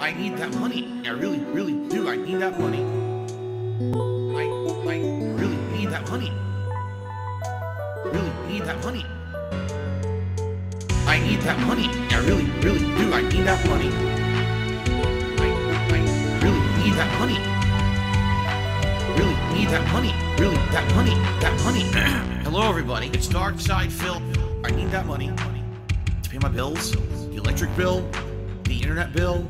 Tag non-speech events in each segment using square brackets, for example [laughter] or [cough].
I need that money. I really, really do. I need that money. I, I really need that money. Really need that money. I need that money. I really, really do. I need that money. I, I really need that money. Really need that money. Really, that money. That money. [clears throat] Hello, everybody. It's DarksydePhil. I need that money to pay my bills, the electric bill, the internet bill.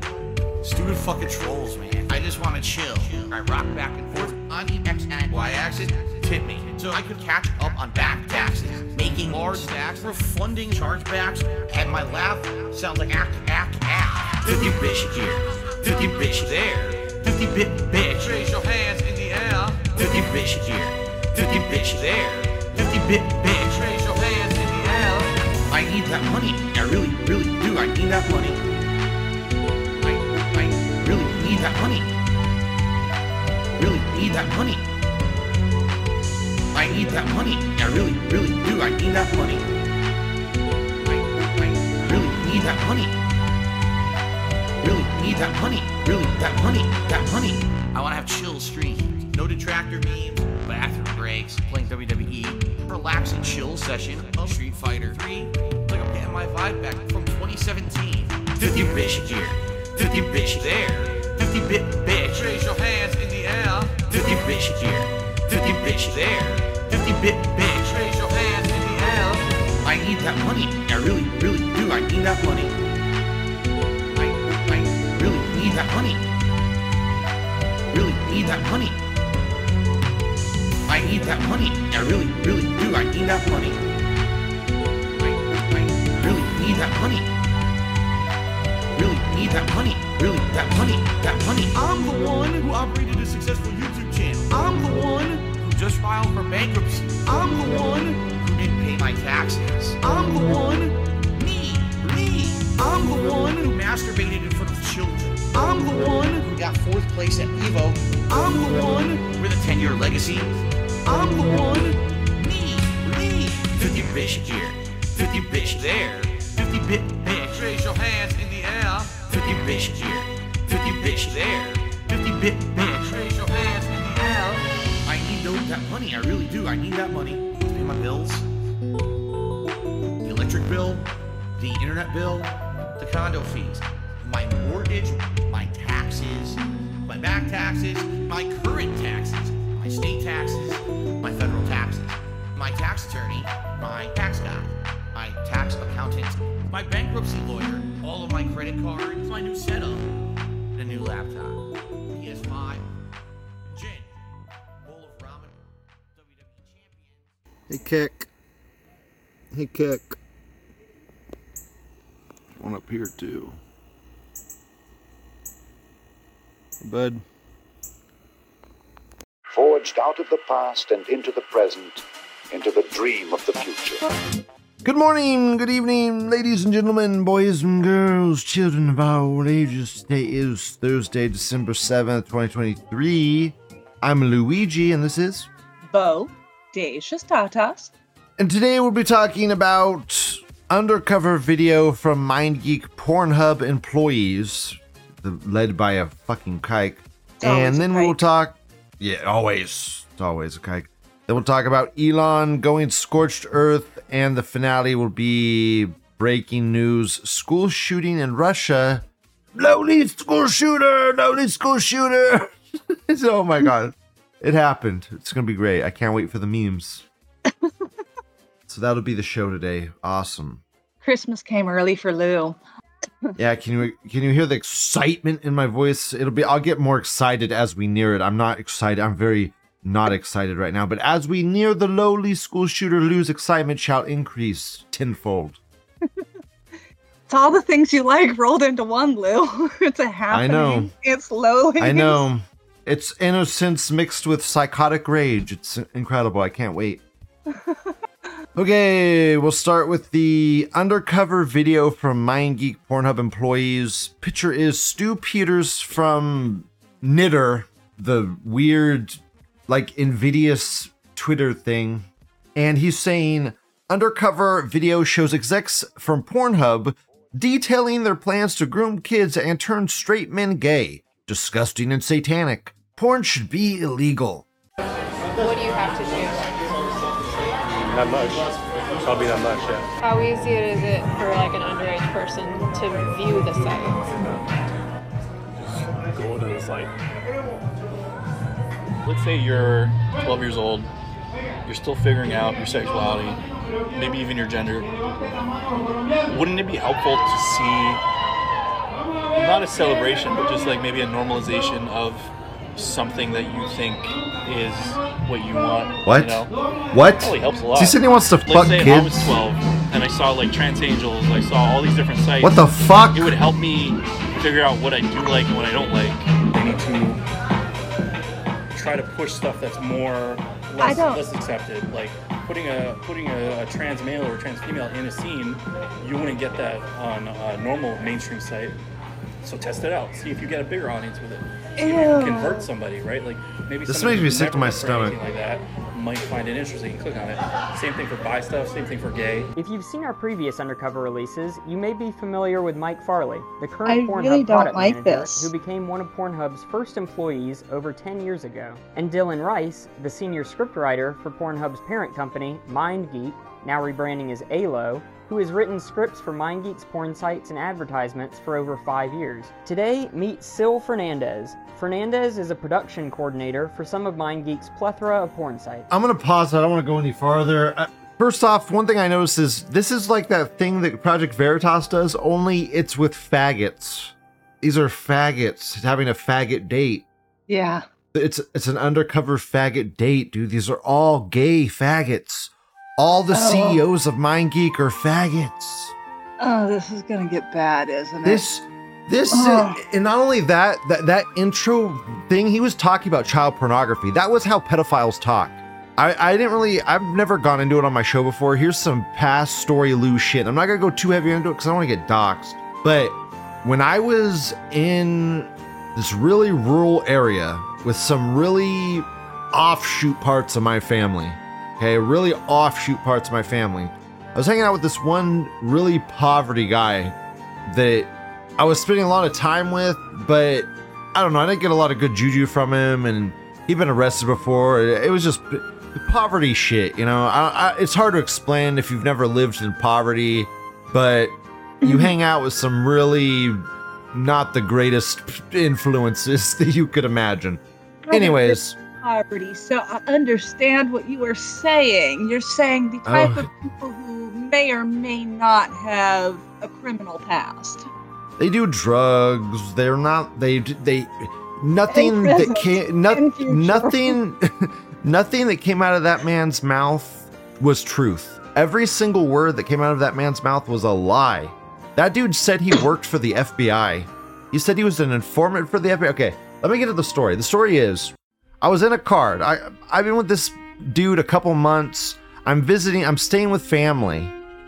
Stupid fucking trolls, man. I just want to chill. I rock back and forth on the X and Y axis. Tip me so I could catch up on back taxes, making large stacks, refunding chargebacks, and my laugh sounds like act, act, act. 50 bitch here, 50 bitch there, 50 bit bitch. Raise your hands in the air. 50 bitch here, 50 bitch there, 50 bit bitch. Raise your hands in the air. I need that money. I really, really do. I need that money. That money. Really need that money. I need that money. I really, really do. I need that money. I, I really need that money. Really need that money. Really, that money. That money. I want to have chill streams. No detractor memes. Bathroom breaks. Playing WWE. Relaxing chill session of Street Fighter 3. Like I'm getting my vibe back from 2017. 50 bitch here. 50 bitch there. 50 bit bitch. Raise your hands in the air. 50 bitch here. 50 bitch there. 50 bit bitch. Raise your hands in the air. I need that money. I really, really do. I need that money. I, I really need that money. Really need that money. I need that money. I really, really do. I need that money. I, I really need that money. Really need that money. Really, that money. That money. I'm the one who operated a successful YouTube channel. I'm the one who just filed for bankruptcy. I'm the one who didn't pay my taxes. I'm the one. Me. Me. I'm the one who masturbated in front of children. I'm the one who got fourth place at Evo. I'm the one with a 10 year legacy. I'm the one. Me. Me. 50 bitch here. 50 bitch there. 50 bit bitch. Raise your hands in the. 50 bitch here. 50 bitch there. 50 bit bitch. Hmm. Raise your hands in the air. I need those, that money. I really do. I need that money to pay my bills. The electric bill, the internet bill, the condo fees, my mortgage, my taxes, my back taxes, my current taxes, my state taxes, my federal taxes, my tax attorney, my tax guy, my tax accountant, my bankruptcy lawyer, all of my credit cards, my new setup, and a new laptop, PS5, gin, bowl of ramen, WWE champion. Hey, Kick. Hey, Kick. One up here, too. Bud. forged out of the past and into the present, into the dream of the future. Good morning, good evening, ladies and gentlemen, boys and girls, children of all ages. Today is Thursday, December 7th, 2023. I'm Luigi, and this is. Bo, Deja Status. And today we'll be talking about undercover video from MindGeek Pornhub employees, led by a fucking kike. It's And then we'll talk. Yeah, always. It's always a kike. Then we'll talk about Elon going scorched earth, and the finale will be breaking news school shooting in Russia. Lonely school shooter! Lonely school shooter! [laughs] oh my god. It happened. It's gonna be great. I can't wait for the memes. [laughs] so that'll be the show today. Awesome. Christmas came early for Lou. [laughs] Yeah, can you can you hear the excitement in my voice? It'll be I'll get more excited as we near it. I'm not excited. I'm very not excited right now, but as we near the lowly school shooter, Lou's excitement shall increase tenfold. It's all the things you like rolled into one, Lou. [laughs] it's a happening. know. It's lowly. I know. It's innocence mixed with psychotic rage. It's incredible. I can't wait. [laughs] okay, we'll start with the undercover video from MindGeek Pornhub employees. Picture is Stu Peters from Nitter, the weird, like, invidious Twitter thing. And he's saying undercover video shows execs from Pornhub detailing their plans to groom kids and turn straight men gay. Disgusting and satanic. Porn should be illegal. What do you have to do? Not much. Probably not much, yeah. How easy is it for like an underage person to view the site? Go to the site. Let's say you're 12 years old, you're still figuring out your sexuality, maybe even your gender. Wouldn't it be helpful to see not a celebration, but just like maybe a normalization of something that you think is what you want? What? You know? What? Probably helps a lot. He said he wants to Let's fuck say if I was 12 and I saw like trans angels, I saw all these different sites. What the fuck? It would help me figure out what I do like and what I don't like. They need to try to push stuff that's more less, less accepted. Like putting a putting a, a trans male or a trans female in a scene, you wouldn't get that on a normal mainstream site. So test it out. See if you get a bigger audience with it. See if you can Ew. convert somebody, right? Like maybe This makes me sick to my stomach. Like that might find it interesting and click on it. Same thing for bi stuff. Same thing for gay. If you've seen our previous undercover releases, you may be familiar with Mike Farley, the current I Pornhub really product like manager this. who became one of Pornhub's first employees over 10 years ago, and Dylan Rice, the senior scriptwriter for Pornhub's parent company, MindGeek, now rebranding as Aylo, who has written scripts for MindGeek's porn sites and advertisements for over five years. Today, meet Sil Fernandez. Fernandez is a production coordinator for some of MindGeek's plethora of porn sites. I'm gonna pause. I don't want to go any farther. Uh, first off, one thing I noticed is this is like that thing that Project Veritas does, only it's with faggots. These are faggots having a faggot date. Yeah. It's it's an undercover faggot date, dude. These are all gay faggots. All the Oh. CEOs of MindGeek are faggots. Oh, this is gonna get bad, isn't it? This this uh, Ugh. and not only that, that that intro thing, he was talking about child pornography. That was how pedophiles talk. I, I didn't really I've never gone into it on my show before. Here's some past story Lou shit. I'm not gonna go too heavy into it because I don't want to get doxxed. But when I was in this really rural area with some really offshoot parts of my family, okay, really offshoot parts of my family. I was hanging out with this one really poverty guy that I was spending a lot of time with, but I don't know. I didn't get a lot of good juju from him, and he'd been arrested before. It was just poverty shit, you know. I, I, it's hard to explain if you've never lived in poverty, but you hang out with some really not the greatest influences [laughs] that you could imagine. Anyways, poverty. So I understand what you are saying. You're saying the type Oh. of people who may or may not have a criminal past. they do drugs. They're not. They they nothing that came. No, nothing. [laughs] nothing that came out of that man's mouth was truth. Every single word that came out of that man's mouth was a lie. That dude said he worked for the FBI. He said he was an informant for the FBI. Okay, let me get to the story. The story is I was in a car. I I've been with this dude a couple months. I'm visiting, I'm staying with family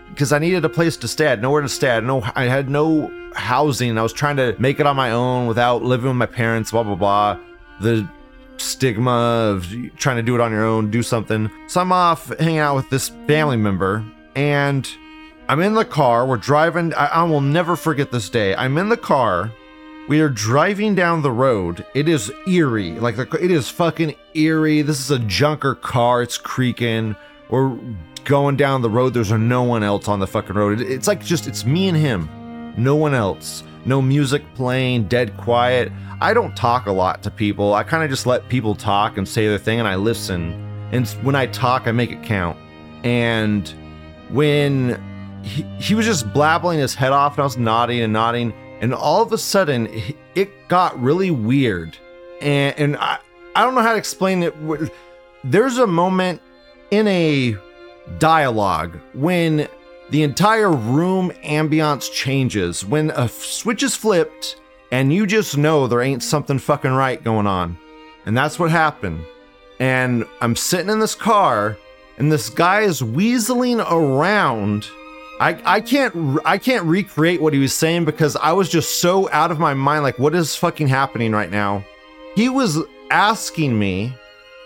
because I needed a place to stay. I had nowhere to stay. I had no I had no housing. I was trying to make it on my own without living with my parents, blah blah blah. The stigma of trying to do it on your own, do something. So I'm off hanging out with this family member and I'm in the car. We're driving. I, I will never forget this day. I'm in the car. We are driving down the road. It is eerie. Like it is fucking eerie. This is a junker car. It's creaking. We're going down the road. There's no one else on the fucking road. It's like just it's me and him. No one else. No music playing. Dead quiet. I don't talk a lot to people. I kind of just let people talk and say their thing, and I listen. And when I talk, I make it count. And when he, he was just blabbling his head off and I was nodding and nodding and all of a sudden it got really weird. And and I, I don't know how to explain it. There's a moment in a dialogue when the entire room ambiance changes when a switch is flipped and you just know there ain't something fucking right going on. And that's what happened. And I'm sitting in this car and this guy is weaseling around I, I can't I can't recreate what he was saying because I was just so out of my mind like what is fucking happening right now he was asking me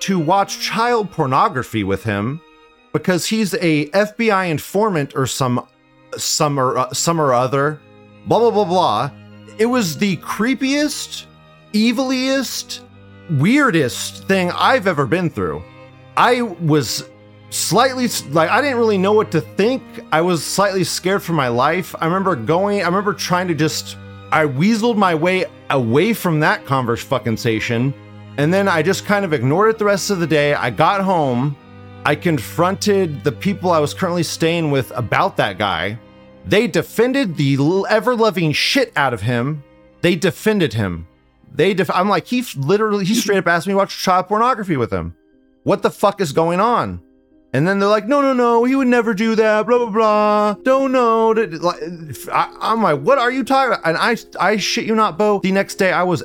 to watch child pornography with him because he's a FBI informant or some some or uh, some or other blah blah blah blah. It was the creepiest, eviliest, weirdest thing I've ever been through. I was slightly like I didn't really know what to think. I was slightly scared for my life. I remember going, I remember trying to just I weaseled my way away from that converse fucking station, and then I just kind of ignored it the rest of the day. I got home, I confronted the people I was currently staying with about that guy. They defended the ever loving shit out of him. They defended him. They def- I'm like, he literally, he [laughs] straight up asked me to watch child pornography with him. What the fuck is going on? And then they're like, no, no, no, he would never do that, blah, blah, blah. Don't know. Like, I, I'm like, what are you talking about? And I, I shit you not, Bo. The next day, I was,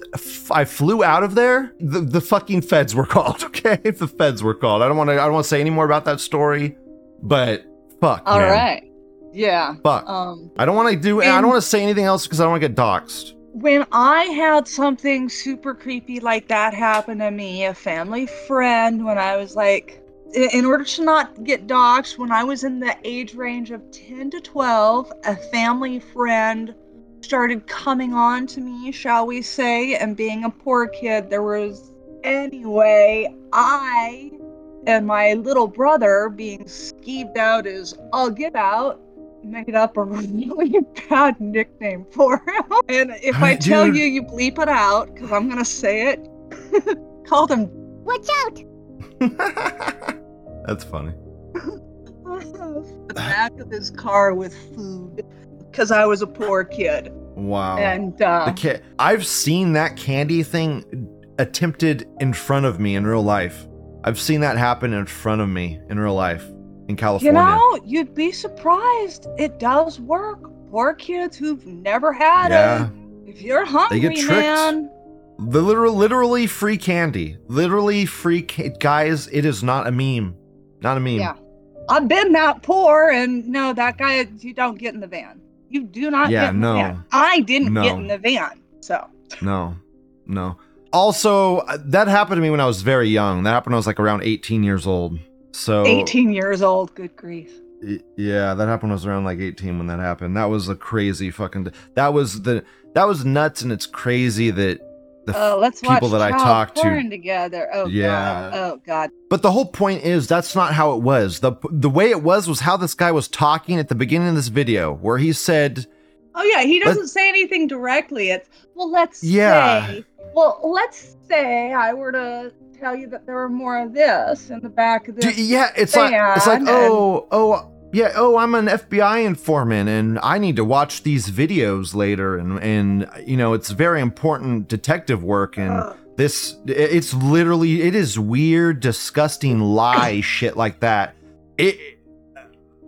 I flew out of there. The, the fucking feds were [laughs] called, okay? [laughs] The feds were called. I don't want to, I don't want to say any more about that story, but fuck. All man. right. Yeah. Fuck. Um, I don't want to do, I don't want to say anything else because I don't want to get doxxed. when I had something super creepy like that happen to me, a family friend, when I was like, in order to not get doxxed, when I was in the age range of 10 to 12, a family friend started coming on to me, shall we say, and being a poor kid, there was. Anyway, I and my little brother, being skeeved out as all get out, made up a [laughs] really bad nickname for him. And if I Dude. tell you, you bleep it out, because I'm going to say it. [laughs] Called him Watch out! [laughs] That's funny. the back of his car with food, because I was a poor kid. Wow. And uh, the ca- I've seen that candy thing attempted in front of me in real life. I've seen that happen in front of me in real life in California. you know, you'd be surprised. It does work. Poor kids who've never had yeah. it. If you're hungry, they get tricked. man. The literal, literally free candy. Literally free ca- guys, it is not a meme. Not a meme. Yeah. I've been that poor, and no, that guy, you don't get in the van. You do not Yeah, get in no. the van. I didn't No. get in the van. So, No. No. Also, uh, that happened to me when I was very young. That happened when I was like around 18 years old. So 18 years old, good grief. Yeah, that happened when I was around like 18 when that happened. That was a crazy fucking that was the that was nuts and it's crazy that the Uh, let's people that I talked to together. Oh, Yeah. God. Oh, God. But the whole point is that's not how it was. The the way it was was how this guy was talking at the beginning of this video where he said, Oh, yeah, he doesn't say anything directly. It's, well, let's Yeah. say, well, let's say I were to tell you that there were more of this in the back of "D- this. "Yeah, it's like it's like oh, oh, yeah, oh, I'm an FBI informant and I need to watch these videos later and and you know, it's very important detective work and Uh, this it's literally it is weird disgusting lie [coughs] shit like that. It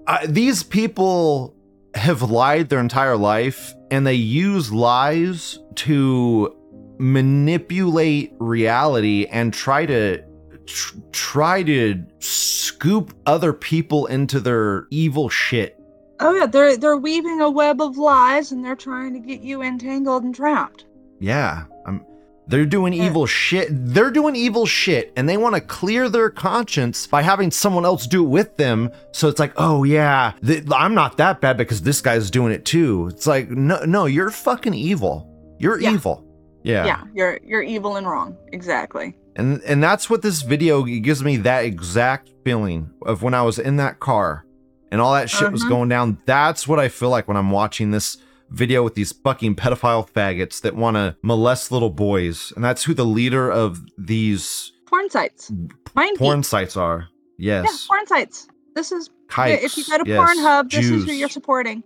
I, these people have lied their entire life and they use lies to manipulate reality and try to tr- try to scoop other people into their evil shit Oh yeah, they're they're weaving a web of lies and they're trying to get you entangled and trapped. Yeah, I'm. They're doing Yeah. evil shit. They're doing evil shit, and they want to clear their conscience by having someone else do it with them. So it's like, oh yeah, th- I'm not that bad because this guy's doing it too. It's like, no, no, you're fucking evil. You're Yeah. evil. Yeah. Yeah, you're you're evil and wrong. Exactly. And and that's what this video gives me that exact feeling of when I was in that car and all that shit was Uh-huh. going down. That's what I feel like when I'm watching this video with these fucking pedophile faggots that want to molest little boys. And that's who the leader of these Porn sites. Mind porn Geek. sites are. Yeah, Yes. porn sites. This is Kikes. if you go to yes. Pornhub, this is who you're supporting.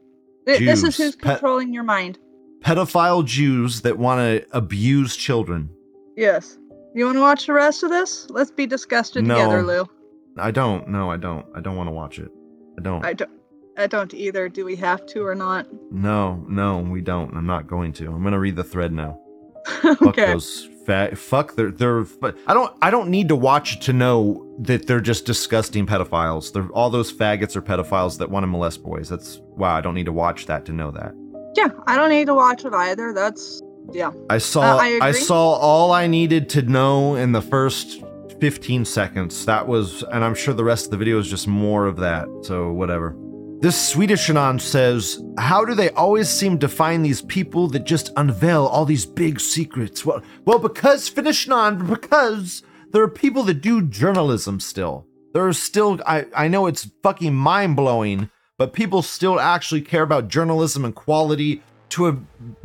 Th- This is who's controlling your mind. Pedophile Jews that want to abuse children. Yes. You want to watch the rest of this? Let's be disgusted No. together, Lou. I don't. No, I don't. I don't want to watch it. I don't. I don't. I don't either. Do we have to or not? no, no, we don't. I'm not going to. I'm going to read the thread now. [laughs] fuck those fat fuck they're they're but i don't i don't need to watch it to know that they're just disgusting pedophiles they're all those faggots are pedophiles that want to molest boys that's wow i don't need to watch that to know that Yeah, I don't need to watch it either. That's yeah. i saw Uh, I I, saw all i needed to know in the first 15 seconds that was and i'm sure the rest of the video is just more of that so whatever This Swedish Anon says, How do they always seem to find these people that just unveil all these big secrets? Well, well, because Finnish Anon, because there are people that do journalism still. There are still, I, I know it's fucking mind blowing, but people still actually care about journalism and quality to a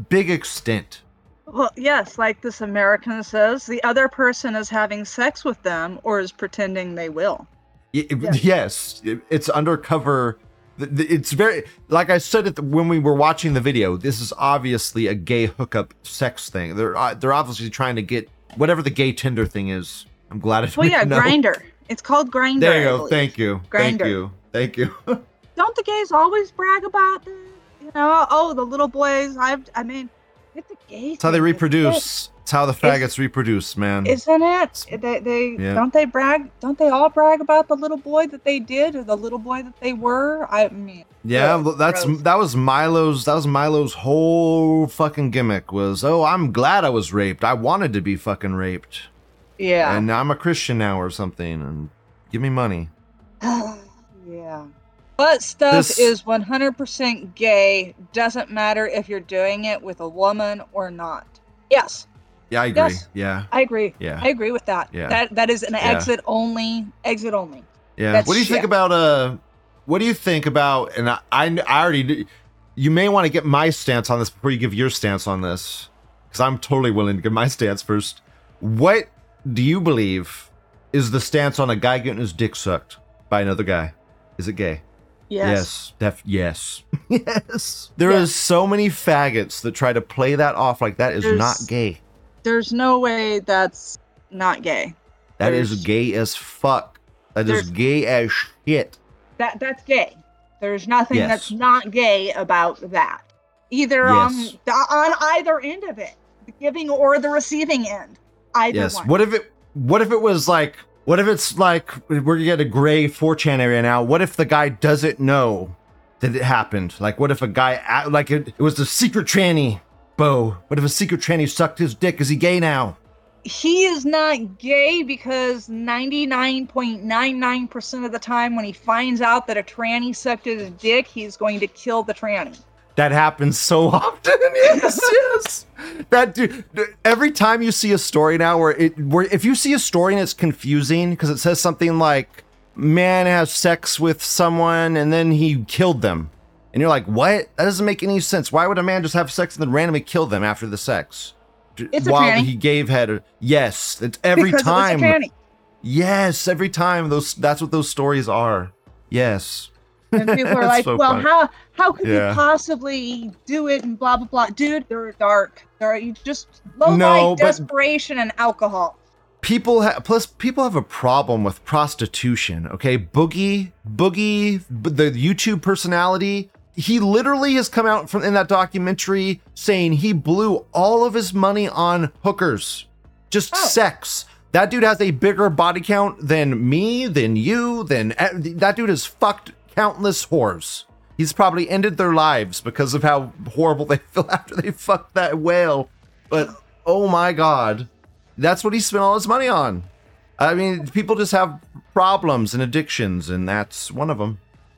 big extent. Well, yes, like this American says, the other person is having sex with them or is pretending they will. Y- Yes, it- it's undercover. th- th- It's very like I said it the- when we were watching the video. This is obviously a gay hookup sex thing. They're uh, they're obviously trying to get whatever the gay Tinder thing is. I'm glad I Well, yeah, know. Grindr. It's called Grindr. There you go. Thank you. Thank you. Thank you. [laughs] Don't the gays always brag about this? You know, oh, the little boys. I've, I mean, it's the gays. It's how they reproduce. It's how the It's- faggots reproduce, man. Isn't it? They, they Yeah. don't they brag? Don't they all brag about the little boy that they did or the little boy that they were? I mean, Yeah, gross, that's gross. that was Milo's that was Milo's whole fucking gimmick was, "Oh, I'm glad I was raped. I wanted to be fucking raped." yeah, And now I'm a Christian now or something and give me money. [sighs] yeah. But stuff This- is 100% gay. Doesn't matter if you're doing it with a woman or not. Yes, Yeah, I agree. Yes. Yeah. I agree. Yeah. I agree with that. Yeah. That that is an Yeah. exit only. Exit only. Yeah. That's what do you think about uh what do you think about and I I, I already kn- you may want to get my stance on this before you give your stance on this cuz I'm totally willing to give my stance first. What do you believe is the stance on a guy getting his dick sucked by another guy? Is it gay? Yes. Yes. Def- yes. [laughs] yes. There is so many faggots that try to play that off like that is There's- not gay. There's no way that's not gay. That is There's- gay as fuck. That is gay as shit. That that's gay. There's nothing Yes. that's not gay about that. Either um, Yes. on on either end of it, the giving or the receiving end. Either Yes. one. What if it? What if it was like? What if it's like we're gonna get a gray 4chan area now? What if the guy doesn't know that it happened? Like, what if a guy like it, it was the secret tranny? Bo. What if a secret tranny sucked his dick? Is he gay now? he is not gay because 99.99% of the time when he finds out that a tranny sucked his dick, he's going to kill the tranny. That happens so [laughs] often. yes, yes. That dude. Every time you see a story now, where it, where if you see a story and it's confusing because it says something like "man has sex with someone and then he killed them," and you're like, "What? That doesn't make any sense. Why would a man just have sex and then randomly kill them after the sex?" It's While he gave head. Yes, it's every because time. it. Yes, every time. Those. That's what those stories are. Yes. And people are like, so well, funny. how how could Yeah. you possibly do it and blah blah blah. Dude, they're dark. They're you just low No, light desperation and alcohol. people ha- plus people have a problem with prostitution okay boogie boogie b- the youtube personality he literally has come out from in that documentary saying he blew all of his money on hookers just Oh. sex that dude has a bigger body count than me than you than that dude has fucked countless whores he's probably ended their lives because of how horrible [laughs] they feel after they fucked that whale but oh my god that's what he spent all his money on. I mean, people just have problems and addictions, and that's one of them.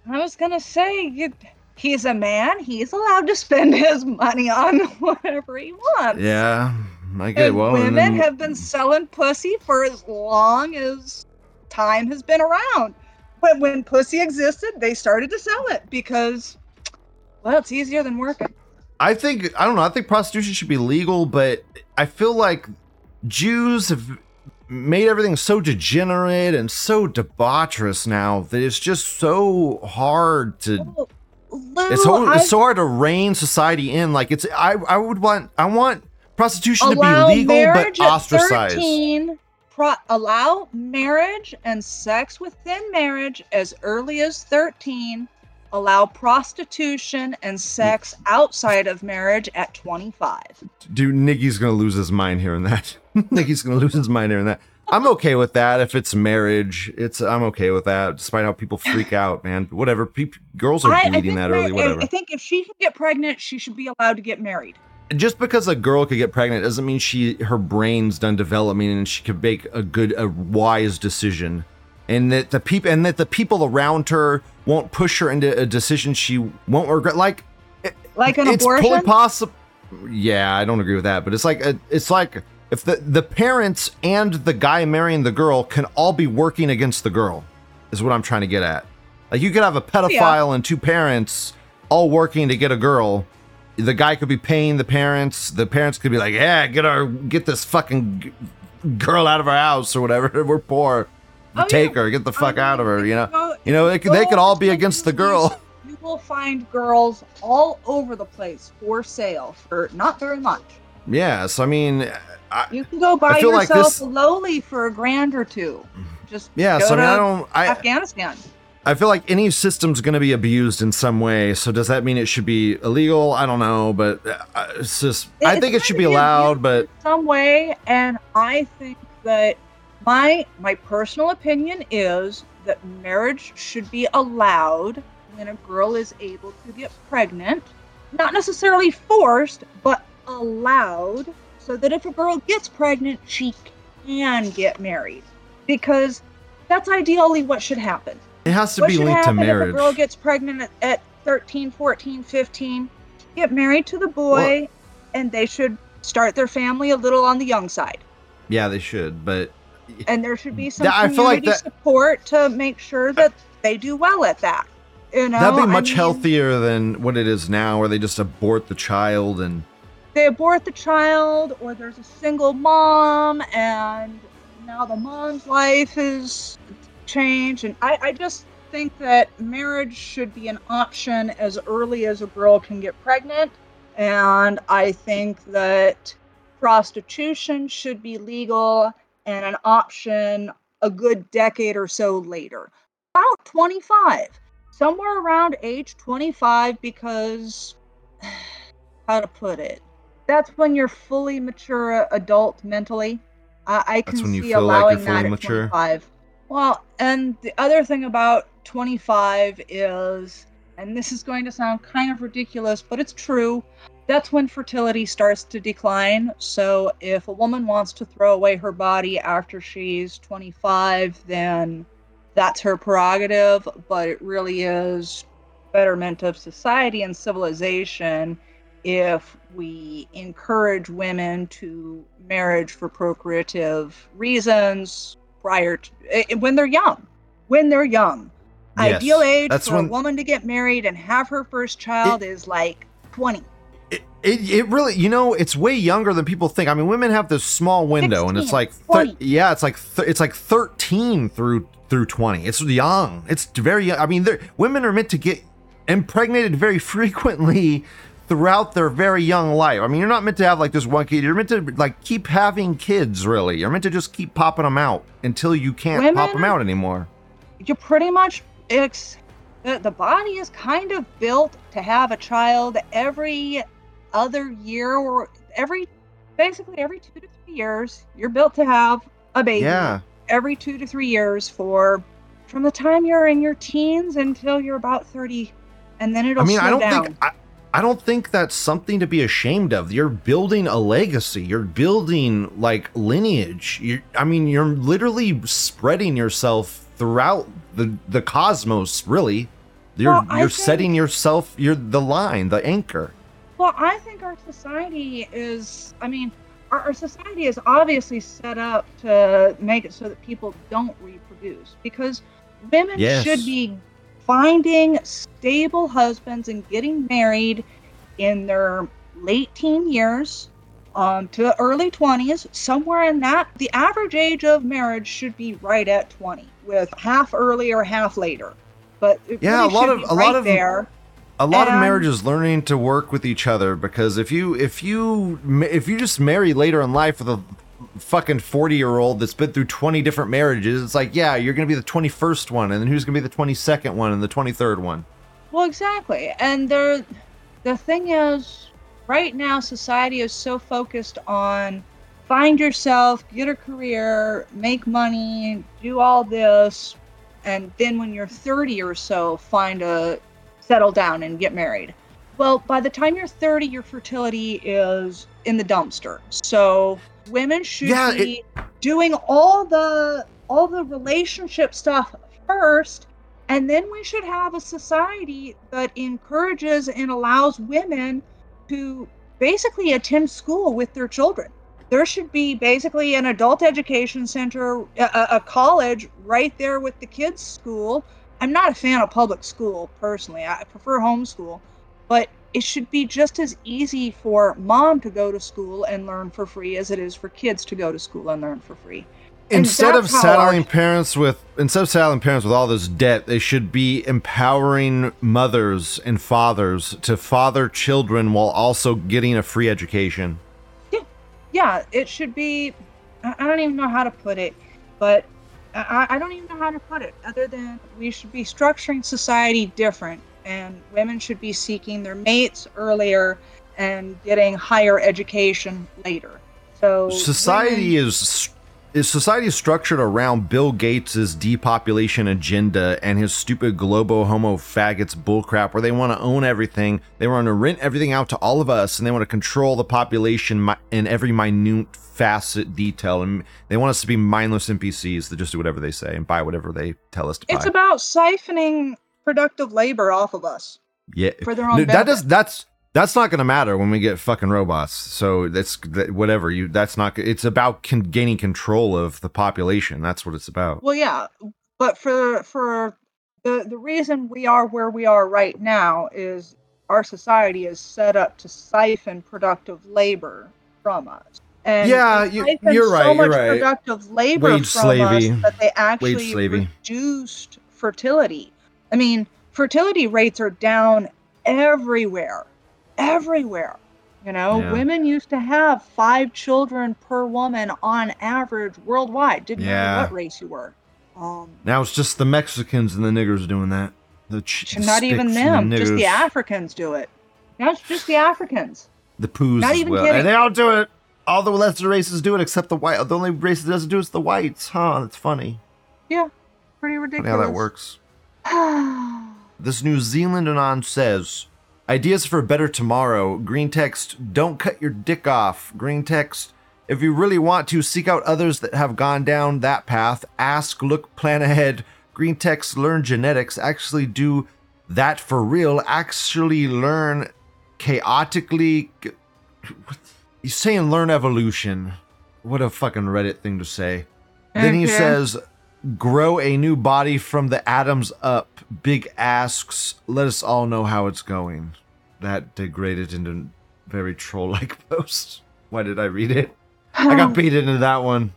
I was gonna say he's a man. He's allowed to spend [laughs] his money on [laughs] whatever he wants. Yeah, I get. And Well, women then- have been selling pussy for as long as time has been around. But when pussy existed, they started to sell it because, well, it's easier than working. I think I don't know. I think prostitution should be legal, but I feel like Jews have made everything so degenerate and so debaucherous now that it's just so hard to. Lou, It's so it's so hard to rein society in. Like it's I I would want I want prostitution to be legal but ostracized. 13, pro- allow marriage and sex within marriage as early as 13 allow prostitution and sex outside of marriage at 25 Dude, Nikki's gonna lose his mind hearing that. [laughs] Nicky's gonna lose his mind hearing that. I'm okay with that if it's marriage. It's I'm okay with that, despite how people freak out, man. Whatever. Girls are I, I that mar- early. Whatever. I think if she can get pregnant she should be allowed to get married Just because a girl could get pregnant doesn't mean she her brain's done developing and she could make a good, a wise decision. and that the people and that the people around her won't push her into a decision she won't regret. Like Like an it's abortion? fully possible. Yeah, I don't agree with that, but it's like a, it's like if the the parents and the guy marrying the girl can all be working against the girl, is what I'm trying to get at. Like you could have a pedophile and two parents all working to get a girl. The guy could be paying the parents. The parents could be like, "Yeah, get our get this fucking g- girl out of our house or whatever. [laughs] We're poor. Oh, Take yeah. her. Get the fuck I out of her." You know. go- You know, they could, they could all be against the girl. [laughs] You will find girls all over the place for sale for not very much. Yeah, so I mean, I, You can go buy feel like yourself this- a lowly for a grand or two. Mm-hmm. Just yeah. go So I mean, I don't. I Afghanistan. I feel like any system's going to be abused in some way. So does that mean it should be illegal? I don't know, but uh, it's just. I think it should be be allowed, but some way and i think that my my personal opinion is that marriage should be allowed when a girl is able to get pregnant not necessarily forced but allowed so that if a girl gets pregnant she can get married because that's ideally what should happen it has to what be linked to marriage. if a girl gets pregnant at, at 13 14 15 get married to the boy and they should start their family a little on the young side yeah, they should, but and there should be some That- I feel like community that- support to make sure that they do well at that you know that'd be I much mean, healthier than what it is now, where they just abort the child and. they abort the child or there's a single mom and now the mom's life is changed and I, I just think that marriage should be an option as early as a girl can get pregnant and i think that prostitution should be legal and an option a good decade or so later about 25 somewhere around age 25 because [sighs] how to put it that's when you're fully mature adult mentally. I, I can That's when you see feel like allowing you're that at mature? 25. Well, and the other thing about 25 is, and this is going to sound kind of ridiculous, but it's true. That's when fertility starts to decline. So if a woman wants to throw away her body after she's 25, then that's her prerogative. But it really is betterment of society and civilization if we encourage women to marriage for procreative reasons prior to eh, when they're young when they're young Yes, ideal age for a woman to get married and have her first child is like 20 It, it, it really, you know, it's way younger than people think. I mean, women have this small window, and it's like, thir- yeah, it's like th- it's like thirteen through through twenty. It's young. It's very young. I mean, women are meant to get impregnated very [laughs] frequently throughout their very young life. I mean, you're not meant to have like this one kid. You're meant to like keep having kids. Really, you're meant to just keep popping them out until you can't pop them out anymore. You're pretty much it's the, the body is kind of built to have a child every other year or every basically every two to three years you're built to have a baby Yeah. every two to three years for from the time you're in your teens until you're about 30 and then it'll I mean, slow I don't down think I, I don't think that's something to be ashamed of. You're building a legacy. You're building like lineage. You I mean, you're literally spreading yourself throughout the the cosmos, really. You're Well, you're think- setting yourself you're the line, the anchor. Well, I think our society is, I mean, our, our society is obviously set up to make it so that people don't reproduce because women Yes. should be finding stable husbands and getting married in their late teen years um, to early 20s, somewhere in that. The average age of marriage should be right at 20, with half early or half later. But it Yeah, really a lot of- a lot of- there. A lot of marriages learning to work with each other because if you if you if you just marry later in life with a fucking 40 year old that's been through 20 different marriages it's like yeah you're gonna be the 21st one and then who's gonna be the 22nd one and the 23rd one Well, exactly. And there, the thing is, right now, society is so focused on find yourself, get a career, make money, do all this, and then when you're 30 or so, find a settle down and get married. Well, by the time you're 30, your fertility is in the dumpster. So women should Yeah, it- be doing all the all the relationship stuff first, and then we should have a society that encourages and allows women to basically attend school with their children. There should be basically an adult education center, a, a college right there with the kids' school. I'm not a fan of public school personally. I prefer homeschool, but it should be just as easy for mom to go to school and learn for free as it is for kids to go to school and learn for free. And instead of saddling our- parents with instead of saddling parents with all this debt, they should be empowering mothers and fathers to father children while also getting a free education. yeah, yeah, it should be. I I don't even know how to put it, but I, I don't even know how to put it other than we should be structuring society different, and women should be seeking their mates earlier and getting higher education later. So Society women- is is society is structured around Bill Gates' depopulation agenda and his stupid globo homo faggots bullcrap where they want to own everything. They want to rent everything out to all of us and they want to control the population in every minute facet detail and they want us to be mindless NPCs that just do whatever they say and buy whatever they tell us to buy. It's about siphoning productive labor off of us. yeah. for their own that does that's that's not going to matter when we get fucking robots. So that's that, whatever you. That's not. It's about con- gaining control of the population. That's what it's about. Well, yeah, but for for the the reason we are where we are right now is our society is set up to siphon productive labor from us. And Yeah, you- siphoned you're right, So you're much right. productive labor Wage from slavey. us that they actually reduced fertility. I mean, fertility rates are down everywhere, everywhere. You know, Yeah. women used to have five children per woman on average worldwide. Didn't Yeah. matter what race you were. Um, Now it's just the Mexicans and the niggers doing that. The ch- the not even them, just the. Africans do it. Now it's just the Africans. the poos not as even well, kidding. and they all do it. All the lesser races do it except the white. The only race that doesn't do it is the whites. Huh? That's funny. Yeah, pretty Funny ridiculous. how that works. [sighs] This New Zealand anon says, Ideas for a better tomorrow. Green text, don't cut your dick off. Green text, if you really want to, seek out others that have gone down that path. Ask, look, plan ahead. Green text, learn genetics. Actually do that for real. Actually learn chaotically. He's saying learn evolution. What a fucking Reddit thing to say. Then he says, grow a new body from the atoms up. Big asks, let us all know how it's going. That degraded into very troll like [laughs] post. Why did I read it? I got [laughs] baited into that one.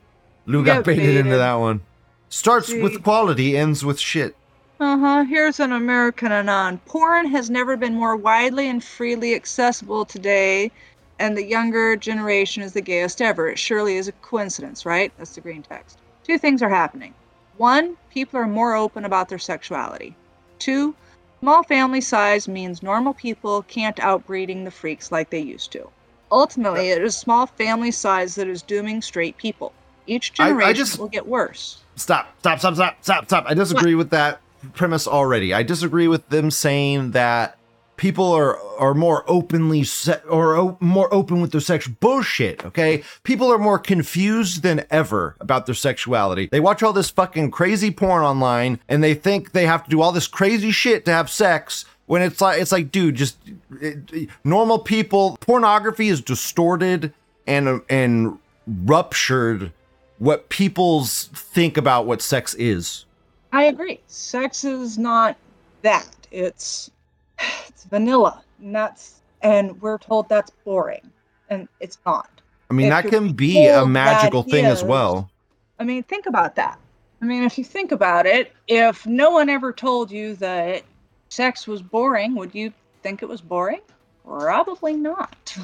Lou got, got baited, into that one. Starts Gee. with quality, ends with shit. Uh huh. Here's an American Anon. Porn has never been more widely and freely accessible today, and the younger generation is the gayest ever. It surely is a coincidence, right? That's the green text. Two things are happening. One, people are more open about their sexuality. Two, small family size means normal people can't outbreeding the freaks like they used to. Ultimately, it is small family size that is dooming straight people. Each I- I generation just- will get worse. Stop, stop, stop, stop, stop, stop. I disagree with that premise already. I disagree with them saying that people are are more openly se- or o- more open with their sex bullshit, okay? People are more confused than ever about their sexuality. They watch all this fucking crazy porn online and they think they have to do all this crazy shit to have sex when it's like it's like dude, just it- normal people pornography is distorted and and ruptured what people's think about what sex is. I agree. Sex is not that. It's it's vanilla. And that's and we're told that's boring. And it's not. I mean, If that can be a magical thing as well. I mean, think about that. I mean, if you think about it, if no one ever told you that sex was boring, would you think it was boring? Probably not.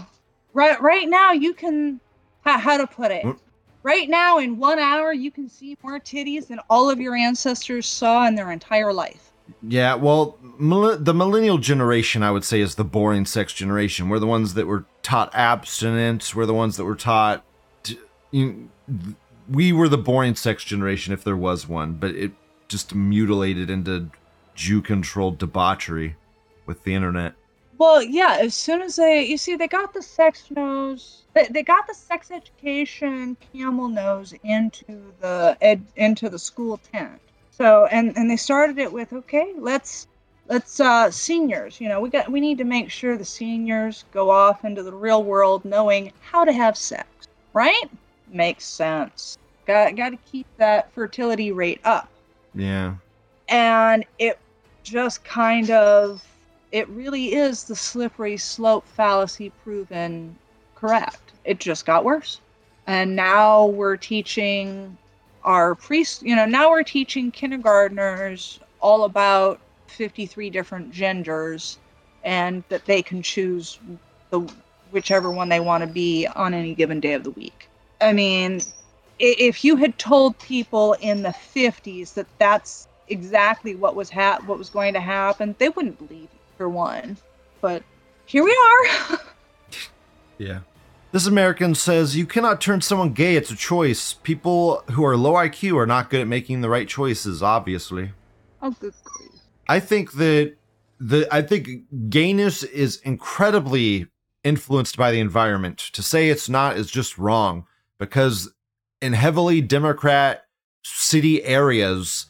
Right right now you can how, how to put it? Mm. Right now in 1 hour you can see more titties than all of your ancestors saw in their entire life. Yeah, well, the millennial generation, I would say, is the boring sex generation. We're the ones that were taught abstinence. We're the ones that were taught. You, we were the boring sex generation, if there was one, but it just mutilated into Jew-controlled debauchery with the internet. Well, yeah, as soon as they, you see, they got the sex nose, they, they got the sex education camel nose into the ed, into the school tent. So, and and they started it with, okay, let's let's uh seniors, you know, we got we need to make sure the seniors go off into the real world knowing how to have sex, right? Makes sense. Got got to keep that fertility rate up Yeah. and it just kind of it really is the slippery slope fallacy proven correct it just got worse and now we're teaching our priest you know now we're teaching kindergartners all about 53 different genders and that they can choose the whichever one they want to be on any given day of the week i mean if you had told people in the 50s that that's exactly what was ha- what was going to happen, they wouldn't believe you for one. But here we are. [laughs] Yeah. This American says you cannot turn someone gay. It's a choice. People who are low IQ are not good at making the right choices, obviously. oh, good grief. I think that the I think gayness is incredibly influenced by the environment. To say it's not is just wrong because in heavily Democrat city areas,